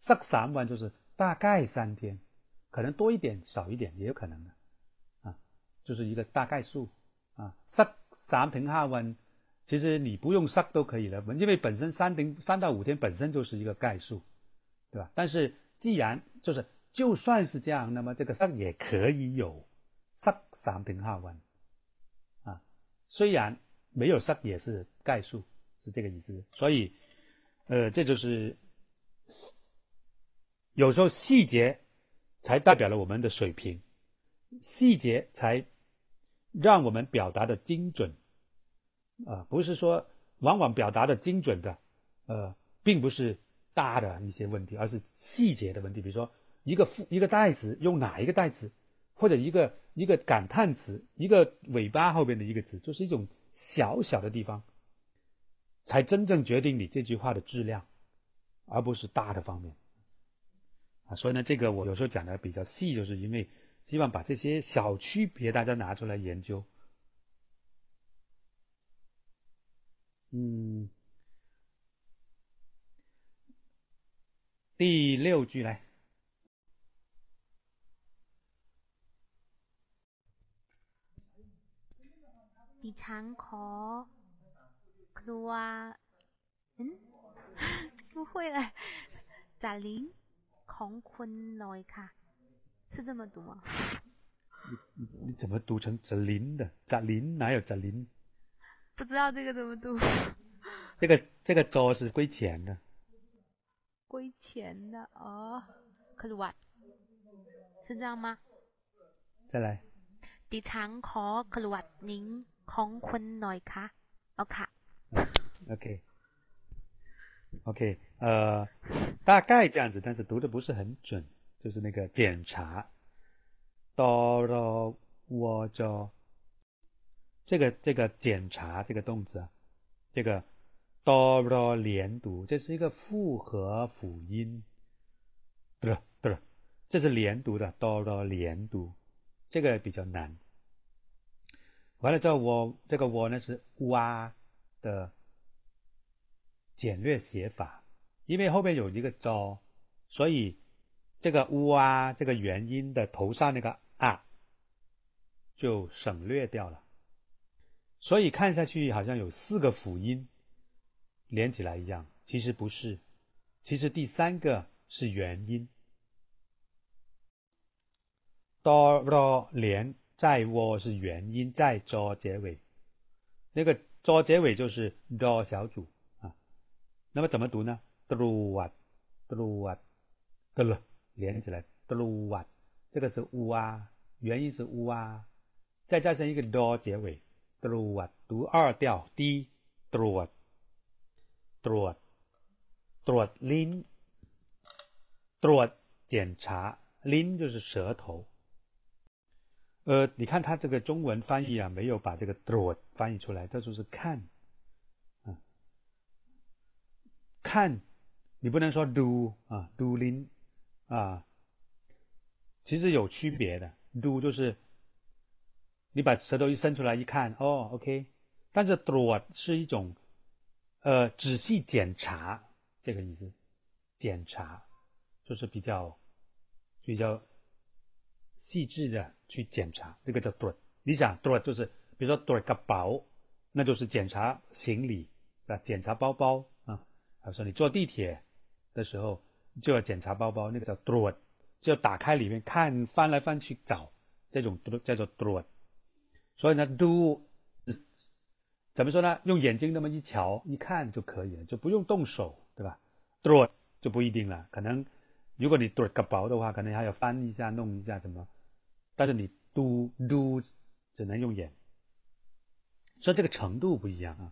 十三万就是大概三天， 可能多一点少一点也有可能的，啊，就是一个大概数啊。十三ถึงห้าวัน其实你不用十都可以了，因为本身三ถึง三到五天本身就是一个概数，对吧？但是既然就是就算是这样，那么这个十也可以有十三ถึงห้าวัน。虽然没有色也是概数，是这个意思。所以，呃，这就是有时候细节 才代表了我们的水平，细节才让我们表达的精准。啊，不是说往往表达的精准的，呃，并不是大的一些问题，而是细节的问题。比如说，一个副一个代词用哪一个代词，或者一个。一个感叹词，一个尾巴后边的一个词，就是一种小小的地方，才真正决定你这句话的质量，而不是大的方面。啊，所以呢，这个我有时候讲的比较细，就是因为希望把这些小区别大家拿出来研究。嗯，第六句来。ดิฉันขอครัวอืม不会了贾玲 ของคุณหน่อยค่ะ是这么读吗你你怎么读成贾玲的贾玲哪有贾玲不知道这个怎么读这个这个周是归钱的归钱的哦可是我是这样吗再来ดิฉันขอครวดนิ้งของคุณหน่อยคะเอาค่ะ OK，呃，大概这样子，但是读的不是很准，就是那个检查。哆罗我就这个这个检查这个动词啊，这个哆罗连读，这是一个复合辅音。对对，这是连读的哆罗连读，这个比较难。完了之后，我这个我呢是哇的简略写法，因为后面有一个招，所以这个乌”啊这个元音的头上那个啊就省略掉了，所以看下去好像有四个辅音连起来一样，其实不是，其实第三个是元音，哆哆连。在我是元音，在做结尾，那个做结尾就是 do 小组。那么怎么读呢？druat，druat，的了，连起来，druat，这个是乌啊，元音是乌啊，再加上一个 do 结尾，druat，读二调低，druat，druat，druat 拎，druat 检查，拎就是舌头。呃，你看他这个中文翻译啊，没有把这个 “do” 翻译出来，他说是看，啊，看，你不能说 “do” 啊，doing 啊，其实有区别的，“do” 就是你把舌头一伸出来一看，哦，OK，但是 “do” 是一种呃仔细检查这个意思，检查就是比较比较。细致的去检查，这个叫 “do”。你想 “do” 就是，比如说 “do” 个包，那就是检查行李，啊，检查包包他。说你坐地铁的时候就要检查包包，那个叫 “do”，就要打开里面看，翻来翻去找，这种叫做 “do”。所以呢，“do” 怎么说呢？用眼睛那么一瞧一看就可以了，就不用动手，对吧？“do” 就不一定了，可能。如果你读个薄的话，可能还要翻一下、弄一下什么。但是你读读只能用眼，所以这个程度不一样啊。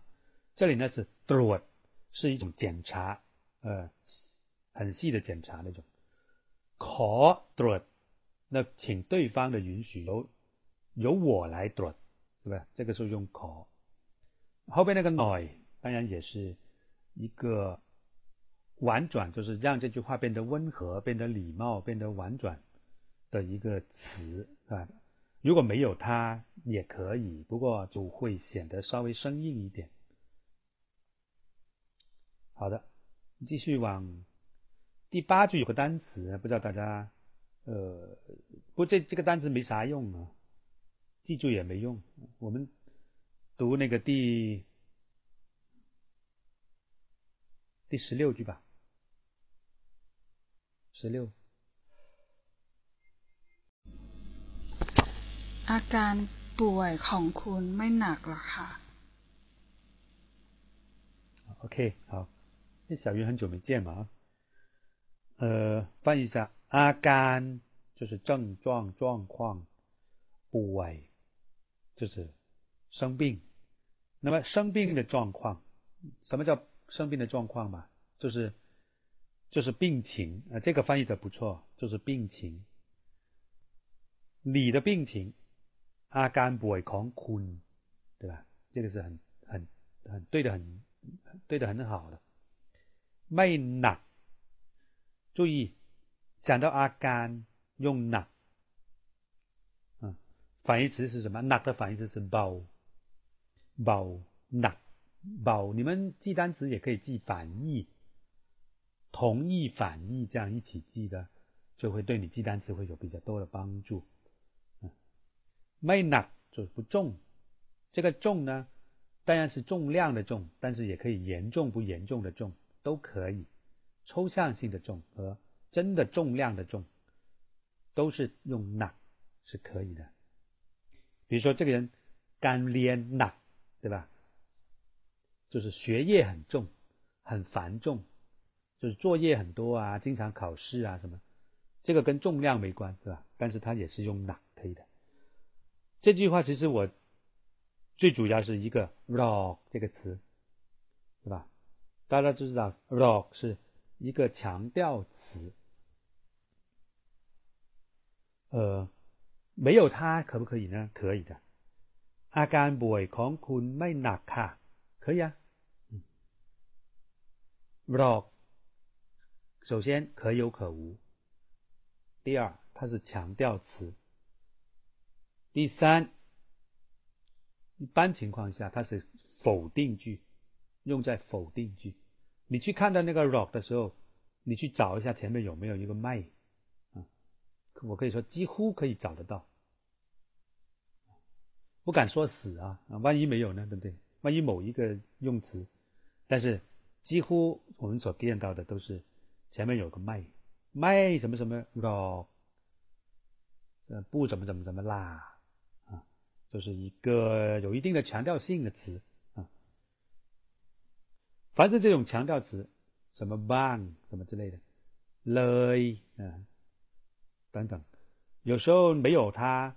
这里呢是 do，是一种检查，呃， 很细的检查那种。ขอ那请对方的允许，由由我来ต是吧？这个时候用ข后边那个 noi 当然也是一个婉转，就是让这句话变得温和、变得礼貌、变得婉转的一个词啊。如果没有它也可以，不过就会显得稍微生硬一点。 好的，继续往第八句有个单词，不知道大家呃，不这这个单词没啥用啊，记住也没用。我们读那个第第十六句吧，十六。อาการป่วยของคุณไม่หนักหรอกค่ะ OK，好， 那小鱼很久没见嘛，呃，翻译一下，阿甘就是症状状况，不危就是生病，那么生病的状况，什么叫生病的状况嘛？就是就是病情啊，这个翻译的不错，就是病情，你的病情。阿甘不会狂哭，对吧？这个是很很很对的，很对的，很好的。ไม่หนัก，注意讲到阿甘用หนัก，嗯，反义词是什么？หนัก的反义词是เบา，เบาหนักเบา。你们记单词也可以记反义，同义反义这样一起记的，就会对你记单词会有比较多的帮助。ไม่หนัก就是不重，这个重呢，当然是重量的重，但是也可以严重不严重的重 都可以，抽象性的重和真的重量的重，都是用那，是可以的。比如说，这个人，干练呐，对吧？就是学业很重，很繁重，就是作业很多啊，经常考试啊什么，这个跟重量没关，对吧？但是他也是用那，可以的。这句话其实我，最主要是一个 rock 这个词，对吧？大家都知道 “rock” 是一个强调词，呃，没有它可不可以呢？可以的。อาการป่วยของคุณไม่หนักค่ะ，可以啊。rock 首先可有可无，第二它是强调词。第三，一般情况下它是否定句， 用在否定句。你去看到那个 rock 的时候，你去找一下前面有没有一个 may 啊？我可以说几乎可以找得到，不敢说死啊，万一没有呢，对不对？万一某一个用词，但是几乎我们所见到的都是前面有个 may，may 什么什么 rock，呃，不怎么怎么怎么啦。啊就是一个有一定的强调性的词，凡是这种强调词，什么 ban 什么之类的，le 啊等等，有时候没有它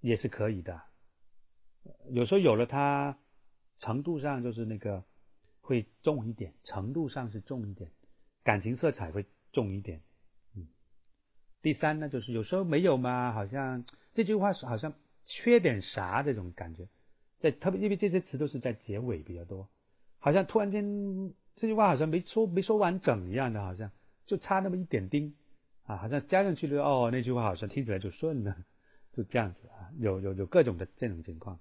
也是可以的，有时候有了它，程度上就是那个会重一点，程度上是重一点，感情色彩会重一点。嗯，第三呢，就是有时候没有嘛，好像这句话是好像。缺点啥这种感觉，在特别因为这些词都是在结尾比较多，好像突然间这句话好像没说没说完整一样的，好像就差那么一点丁啊，好像加上去了哦，那句话好像听起来就顺了，就这样子啊，有有有各种的这种情况。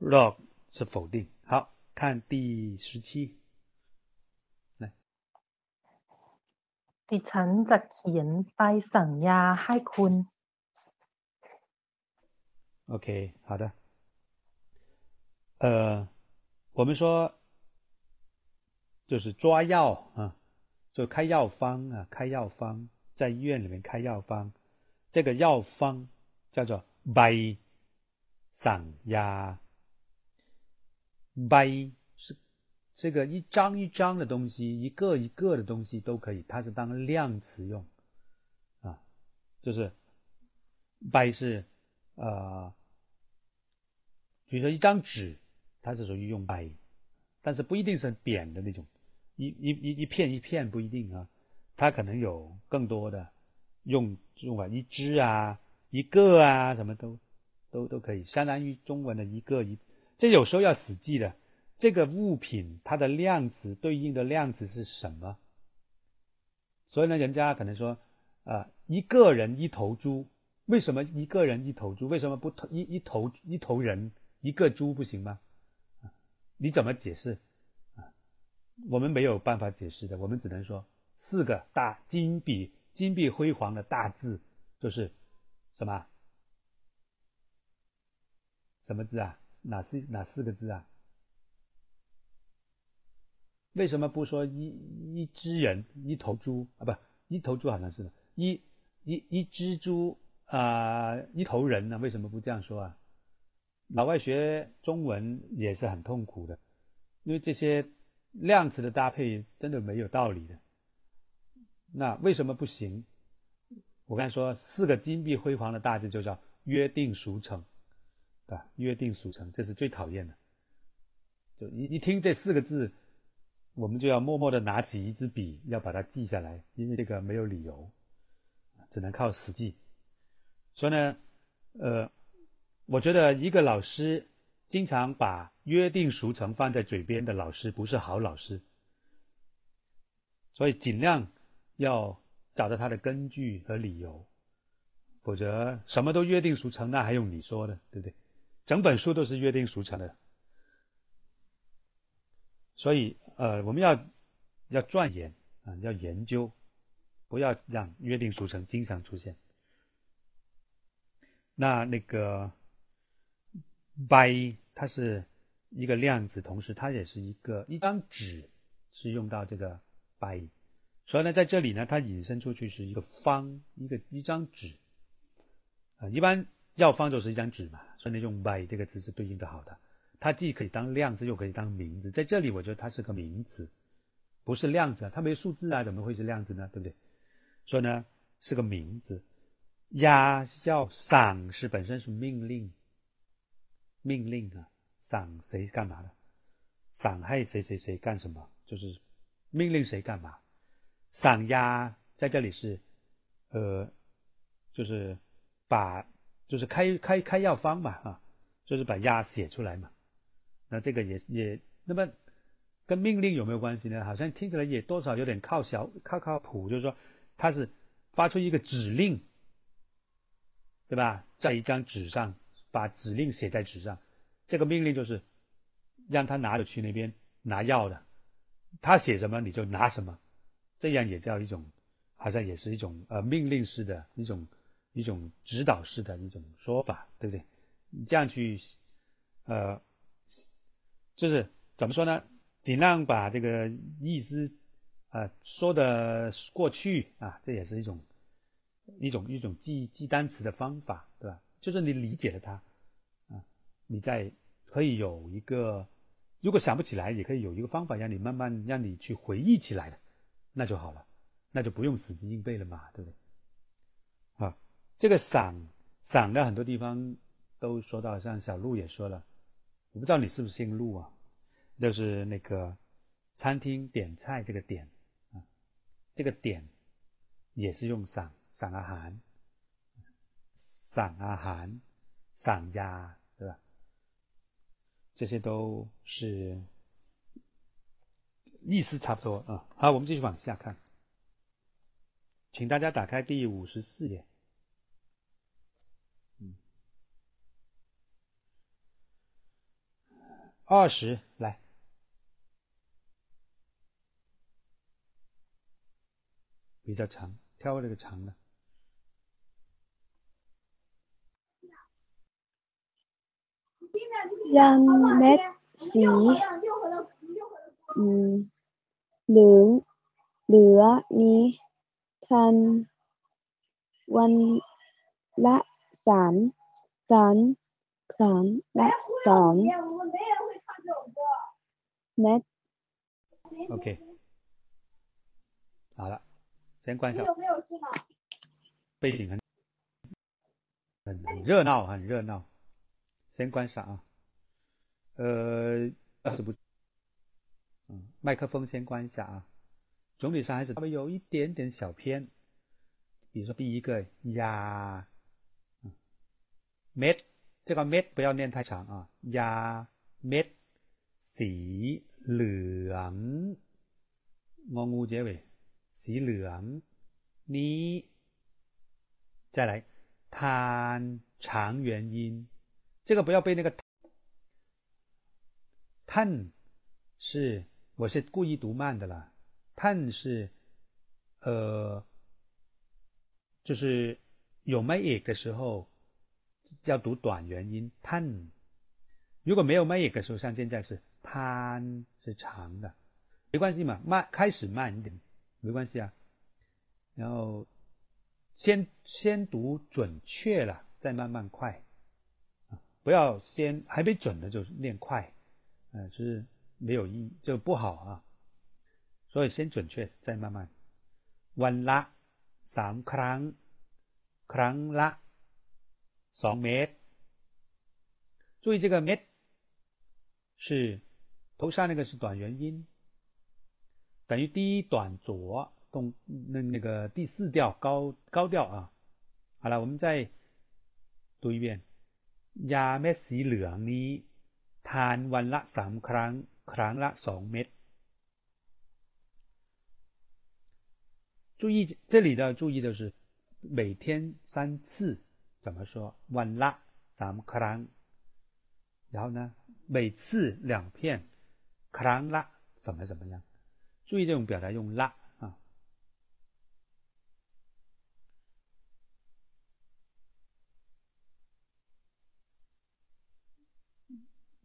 rock 是否定，好看第十七，来，ดิฉันจะเขียนใบสั่งยาให้คุณ OK，好的。呃， 我们说就是抓药啊，就开药方啊，开药方，在医院里面开药方，这个药方叫做 “by 散压 ”，by 是这个一张一张的东西，一个一个的东西都可以，它是当量词用啊，就是 by 是呃。比如说一张纸，它是属于用白，但是不一定是扁的那种，一一一一片一片不一定啊，它可能有更多的用用法，一只啊，一个啊，什么都都都可以，相当于中文的一个一。这有时候要死记的，这个物品它的量词对应的量词是什么？所以呢，人家可能说，啊，一个人一头猪，为什么一个人一头猪？为什么不头一一头一头人一个猪不行吗？你怎么解释？啊，我们没有办法解释的，我们只能说四个大金碧金碧辉煌的大字就是什么？什么字啊？哪四哪四个字啊？为什么不说一一只人一头猪啊？不，一头猪好像是的，一一一只猪啊，一头人呢？为什么不这样说啊？老外学中文也是很痛苦的，因为这些量词的搭配真的没有道理的。那为什么不行？我刚才说四个金碧辉煌的大字就叫约定俗成。对吧，约定俗成，这是最讨厌的。就一一听这四个字，我们就要默默的拿起一支笔，要把它记下来，因为这个没有理由，只能靠死记。所以呢，呃，我觉得一个老师经常把约定俗成放在嘴边的老师，不是好老师。所以尽量要找到他的根据和理由，否则什么都约定俗成，那还用你说的，对不对？整本书都是约定俗成的，所以呃，我们要要钻研啊，要研究，不要让约定俗成经常出现。那那个 by 它是一个量子，同时它也是一个一张纸是用到这个 by，所以呢，在这里呢，它引申出去是一个方，一个一张纸啊，一般。药方就是一张纸嘛，所以呢，用 by 这个词是对应的好的。它既可以当量词，又可以当名字。在这里，我觉得它是个名词，不是量词啊。它没数字啊，怎么会是量词呢？对不对？所以呢，是个名字。呀，要赏是本身是命令，命令啊，赏谁干嘛的？赏害谁谁谁干什么？就是命令谁干嘛？赏鸭在这里是，呃，就是把。就是开开开药方嘛，啊，就是把押写出来嘛。那这个也也那么跟命令有没有关系呢？好像听起来也多少有点靠小靠靠谱，就是说他是发出一个指令，对吧？在一张纸上把指令写在纸上，这个命令就是让他拿着去那边拿药的，他写什么你就拿什么，这样也叫一种，好像也是一种呃命令式的一种。一种指导式的一种说法，对不对？你这样去，呃，就是怎么说呢？尽量把这个意思啊说的过去啊，这也是一种一种一种记记单词的方法，就是你理解了它啊，你再可以有一个，如果想不起来，也可以有一个方法让你慢慢让你去回忆起来的，那就好了，那就不用死记硬背了嘛，对不对？啊。这个赏赏的很多地方都说到，像小鹿也说了，我不知道你是不是姓鹿啊？就是那个餐厅点菜这个点啊，这个点也是用赏赏啊散，啊寒，散呀，对吧？这些都是意思差不多啊。好，我们继续往下看，请大家打开第五十四页。二十来，比较长，挑这个长的。 ยังเม็ดสีอืมเหลืองเหลือนี้ทันวันละสามครั้งครั้งละสอง net OK，好了，先关小。背景很很很热闹，很热闹。 先关上啊。呃，二十不， 嗯，麦克风先关一下啊。总体上还是稍微有一点点小偏。比如说第一个呀，met 这个 met 不要念太长啊，呀 met สีเหลืองงองู结尾สีเหลืองนี้再来ท่长元音， 这个不要被那个叹是我是故意读慢的了，叹是呃。就是有 m a 的时候要读短元音 tan，如果没有 m a 的时候，像现在是 tan 是长的，没关系嘛，慢开始慢一点没关系啊。然后先先读准确了，再慢慢快，不要先还没准的就练快，呃，就是没有意就不好啊。所以先准确，再慢慢。完啦。สามครั้ง ครั้งละสองเมตร注意这个 met 是头上那个是短元音，等于第一短浊动那那个第四调高高调啊。好了，我们再读一遍 ยาเม็ดสีเหลืองนี้ทานวันละสามครั้งครั้งละสองเม็ด注意这里的注意的是每天三次怎么说？晚拉三克朗，然后呢，每次两片克朗拉怎么怎么样？注意这种表达用拉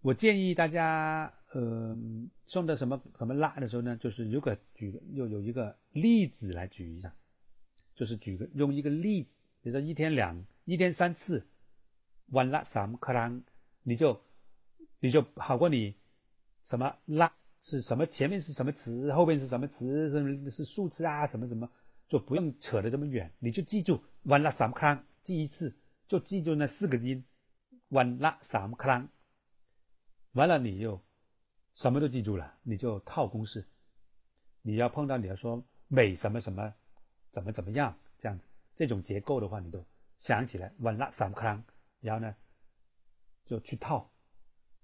我建议大家。呃，送的什么什么拉的时候呢？就是如果举又有一个例子来举一下，就是举个用一个例子，比如说一天两一天三次，完辣三克朗，你就你就好过你什么拉是什么前面是什么词，后面是什么词，是是数词啊什么什么，就不用扯得这么远，你就记住完辣三克朗，记一次就记住那四个音，完辣三克朗，完了你又。什么都记住了，你就套公式。你要碰到你要说美什么什么，怎么怎么样这样子，这种结构的话，你都想起来。完了三克朗，然后呢，就去套，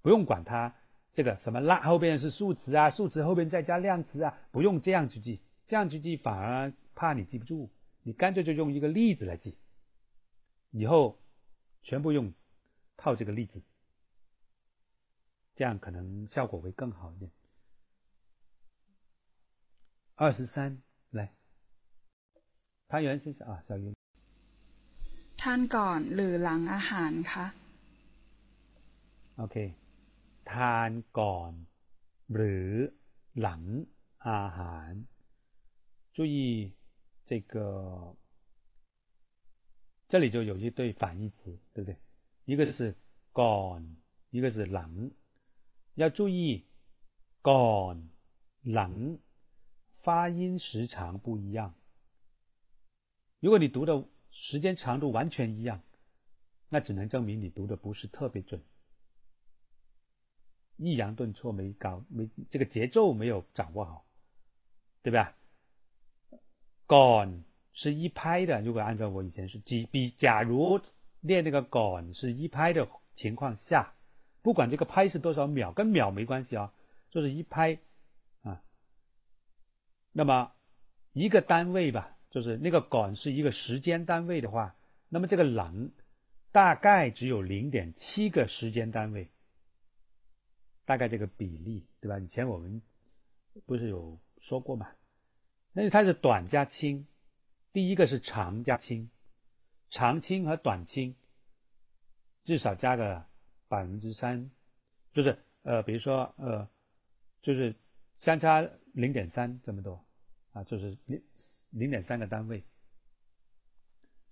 不用管它这个什么拉后边是数词啊，数词后边再加量词啊，不用这样去记，这样去记反而怕你记不住。你干脆就用一个例子来记，以后全部用套这个例子。这样可能效果会更好一点。二十三，来，汤圆先生啊，小云。ทานก่อนหรือหลังอาหารคะโอเคทานก่อนหรือหลังอาหาร注意这个，这里就有一对反义词，对不对？一个是ก่อน一个是ห 要注意 gone 冷发音时长不一样。如果你读的时间长度完全一样那只能证明你读的不是特别准。抑扬顿挫没搞没这个节奏没有掌握好对吧？gone 是一拍的如果按照我以前是 gb 假如练那个 gone 是一拍的情况下不管这个拍是多少秒，跟秒没关系啊，就是一拍啊。那么一个单位吧，就是那个杆是一个时间单位的话，那么这个冷大概只有零点七个时间单位，大概这个比例对吧？以前我们不是有说过嘛？那它是短加轻，第一个是长加轻，长轻和短轻至少加个。百分之三，就是呃，比如说呃，就是相差零点三这么多啊，就是零零点三个单位。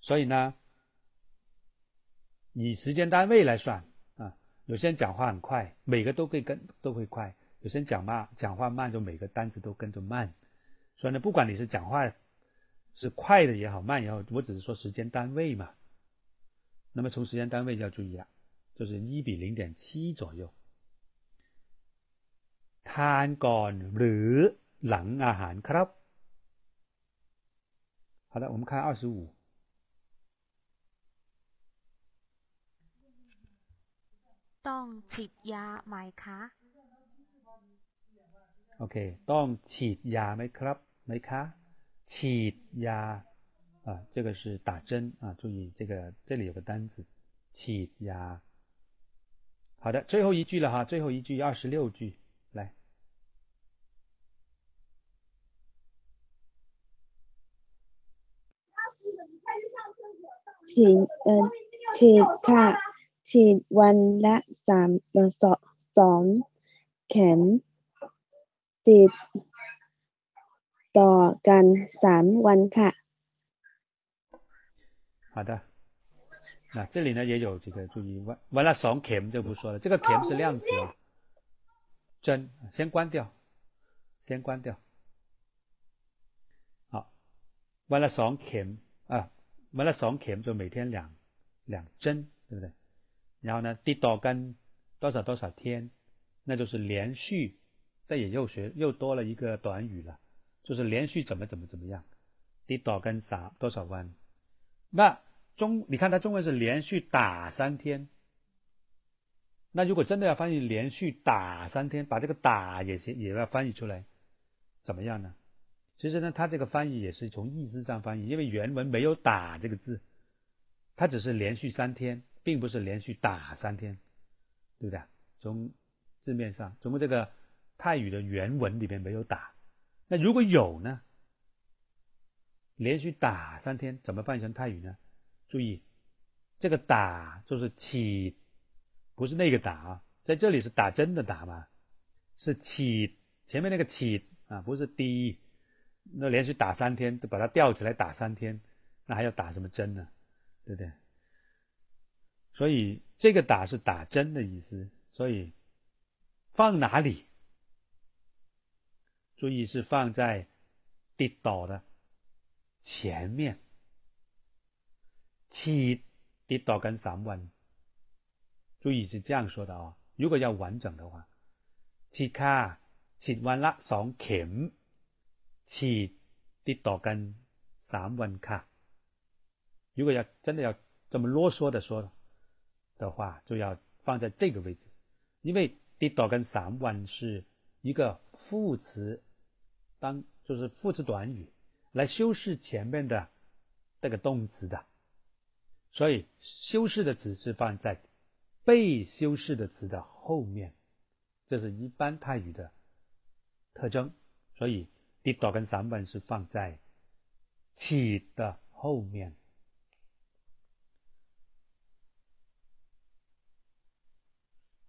所以呢，以时间单位来算啊，有些人讲话很快，每个都会跟都会快；有些人讲慢，讲话慢就每个单词都跟着慢。所以呢，不管你是讲话是快的也好，慢也好，我只是说时间单位嘛。那么从时间单位要注意啊。就是一比零点七左右。 ทานก่อนหรือหลังอาหารครับ好的，我们看二十五。ต้องฉีดยาไหมคะ OK，ต้องฉีดยาไหมครับไหมคะฉีดยา啊，这个是打针啊，注意这个这里有个单词ฉีดยา。 好的，最后一句了哈，最后一句二十六句，来。ฉีดเอ่อฉีดค่ะ ฉีดวันละสามเอ่อสองสองเข็มติดต่อกันสามวันค่ะ 好的， 那这里呢也有这个注意，完完了双 cam 就不说了，这个 cam 是量词啊，真先关掉，先关掉。好，完了双 cam 啊，完了双 cam 就每天两两针，对不对？然后呢，地道跟多少多少天，那就是连续，这也又学又多了一个短语了，就是连续怎么怎么怎么样，地道跟啥多少弯。那中，你看它中文是连续打三天。那如果真的要翻译连续打三天，把这个打也行，也要翻译出来，怎么样呢？其实呢，它这个翻译也是从意思上翻译，因为原文没有“打”这个字，它只是连续三天，并不是连续打三天，对不对？从字面上，从这个泰语的原文里面没有“打”，那如果有呢？连续打三天，怎么翻译成泰语呢？注意，这个打就是起，不是那个打啊，在这里是打针的打嘛，是起前面那个起啊，不是滴。那连续打三天，都把它吊起来打三天，那还要打什么针呢？对不对？所以这个打是打针的意思，所以放哪里？注意是放在跌倒的前面。起跌倒跟三วัน注意是这样说的啊、哦。如果要完整的话，ฉีดค่าฉีดวันละสองเข็มฉีดติดต่อกันสามวันค่ะ如果要真的要这么啰嗦的说的话，就要放在这个位置，因为ติดต่อกันสามวัน是一个副词，当就是副词短语来修饰前面的这个动词的。 所以修饰的词是放在被修饰的词的后面，这是一般泰语的特征。所以 d 到跟三本是放在起的后面。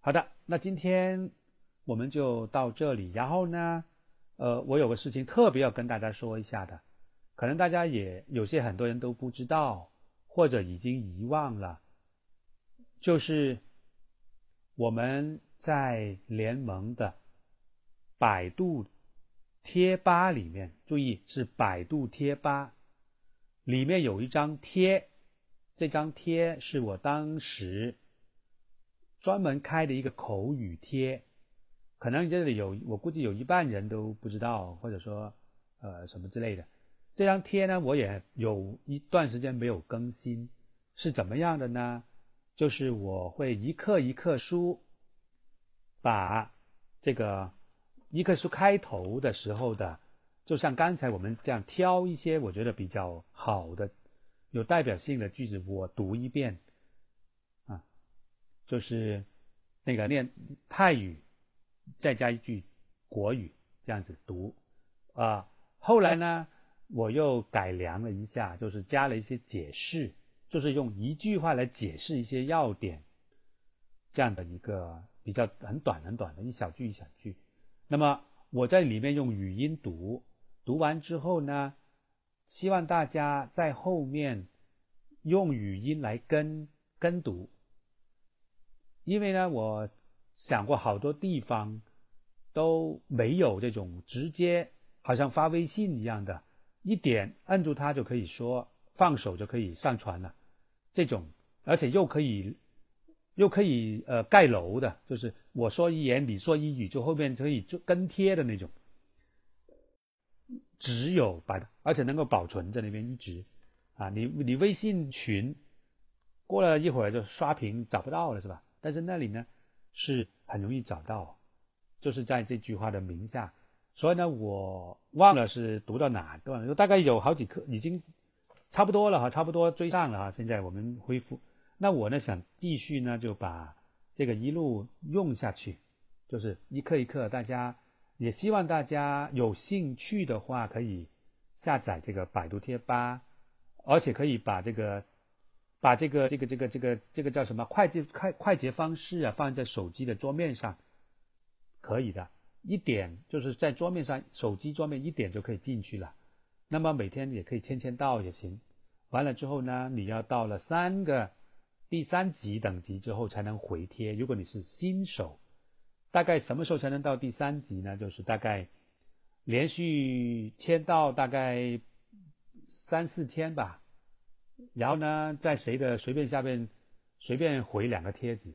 好的，那今天我们就到这里。然后呢，呃，我有个事情特别要跟大家说一下的，可能大家也有些很多人都不知道。或者已经遗忘了，就是我们在联盟的百度贴吧里面，注意是百度贴吧。里面有一张贴，这张贴是我当时专门开的一个口语贴，可能这里有我估计有一半人都不知道，或者说呃什么之类的。这张贴呢，我也有一段时间没有更新，是怎么样的呢？就是我会一课一课书，把这个一课书开头的时候的，就像刚才我们这样挑一些我觉得比较好的、有代表性的句子，我读一遍，啊，就是那个念泰语，再加一句国语，这样子读，啊，后来呢？我又改良了一下，就是加了一些解释，就是用一句话来解释一些要点，这样的一个比较很短很短的一小句一小句。那么我在里面用语音读，读完之后呢，希望大家在后面用语音来跟跟读，因为呢，我想过好多地方都没有这种直接好像发微信一样的。一点按住它就可以说，放手就可以上传了，这种而且又可以又可以呃盖楼的，就是我说一言你说一语，就后面可以就跟贴的那种。只有把，而且能够保存在那边一直，啊，你你微信群过了一会儿就刷屏找不到了是吧？但是那里呢是很容易找到，就是在这句话的名下。所以呢，我忘了是读到哪段了，大概有好几课已经差不多了哈，差不多追上了哈。现在我们恢复，那我呢想继续呢就把这个一路用下去，就是一课一课大家。也希望大家有兴趣的话，可以下载这个百度贴吧，而且可以把这个把这个这个这个这个这个叫什么快捷快快捷方式啊，放在手机的桌面上，可以的，一点就是在桌面上，手机桌面一点就可以进去了。那么每天也可以签签到也行。完了之后呢，你要到了三个第三级等级之后才能回贴。如果你是新手。大概什么时候才能到第三级呢？就是大概连续签到大概三四天吧，然后呢，在谁的随便下面随便回两个贴子，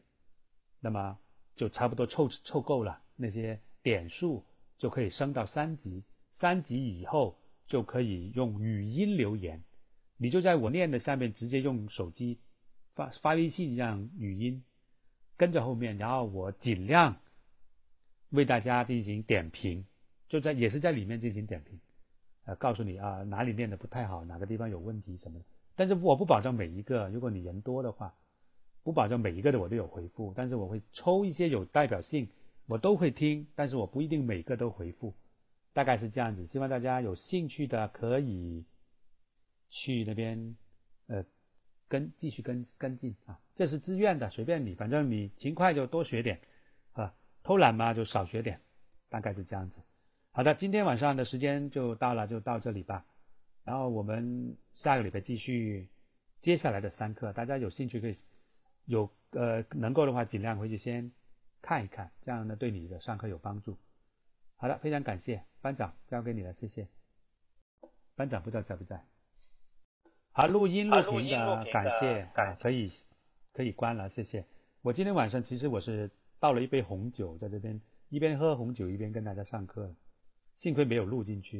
那么就差不多凑凑够了那些点数，就可以升到三级。三级以后就可以用语音留言，你就在我念的下面直接用手机发发微信让语音跟着后面，然后我尽量。为大家进行点评，就在也是在里面进行点评，呃，告诉你啊哪里念的不太好，哪个地方有问题什么的。但是我不保证每一个，如果你人多的话，不保证每一个的我都有回复，但是我会抽一些有代表性，我都会听，但是我不一定每个都回复，大概是这样子。希望大家有兴趣的可以去那边，呃，跟继续跟跟进啊，这是自愿的，随便你，反正你勤快就多学点。啊偷懒嘛，就少学点，大概是这样子。好的，今天晚上的时间就到了，就到这里吧。然后我们下个礼拜继续接下来的三课，大家有兴趣可以有呃能够的话，尽量回去先看一看，这样呢对你的上课有帮助。好了，非常感谢班长，交给你了，谢谢。班长不知道在不在？好，录音录屏的感谢，可以可以关了，谢谢。我今天晚上其实我是。倒了一杯红酒，在这边一边喝红酒一边跟大家上课，幸亏没有录进去。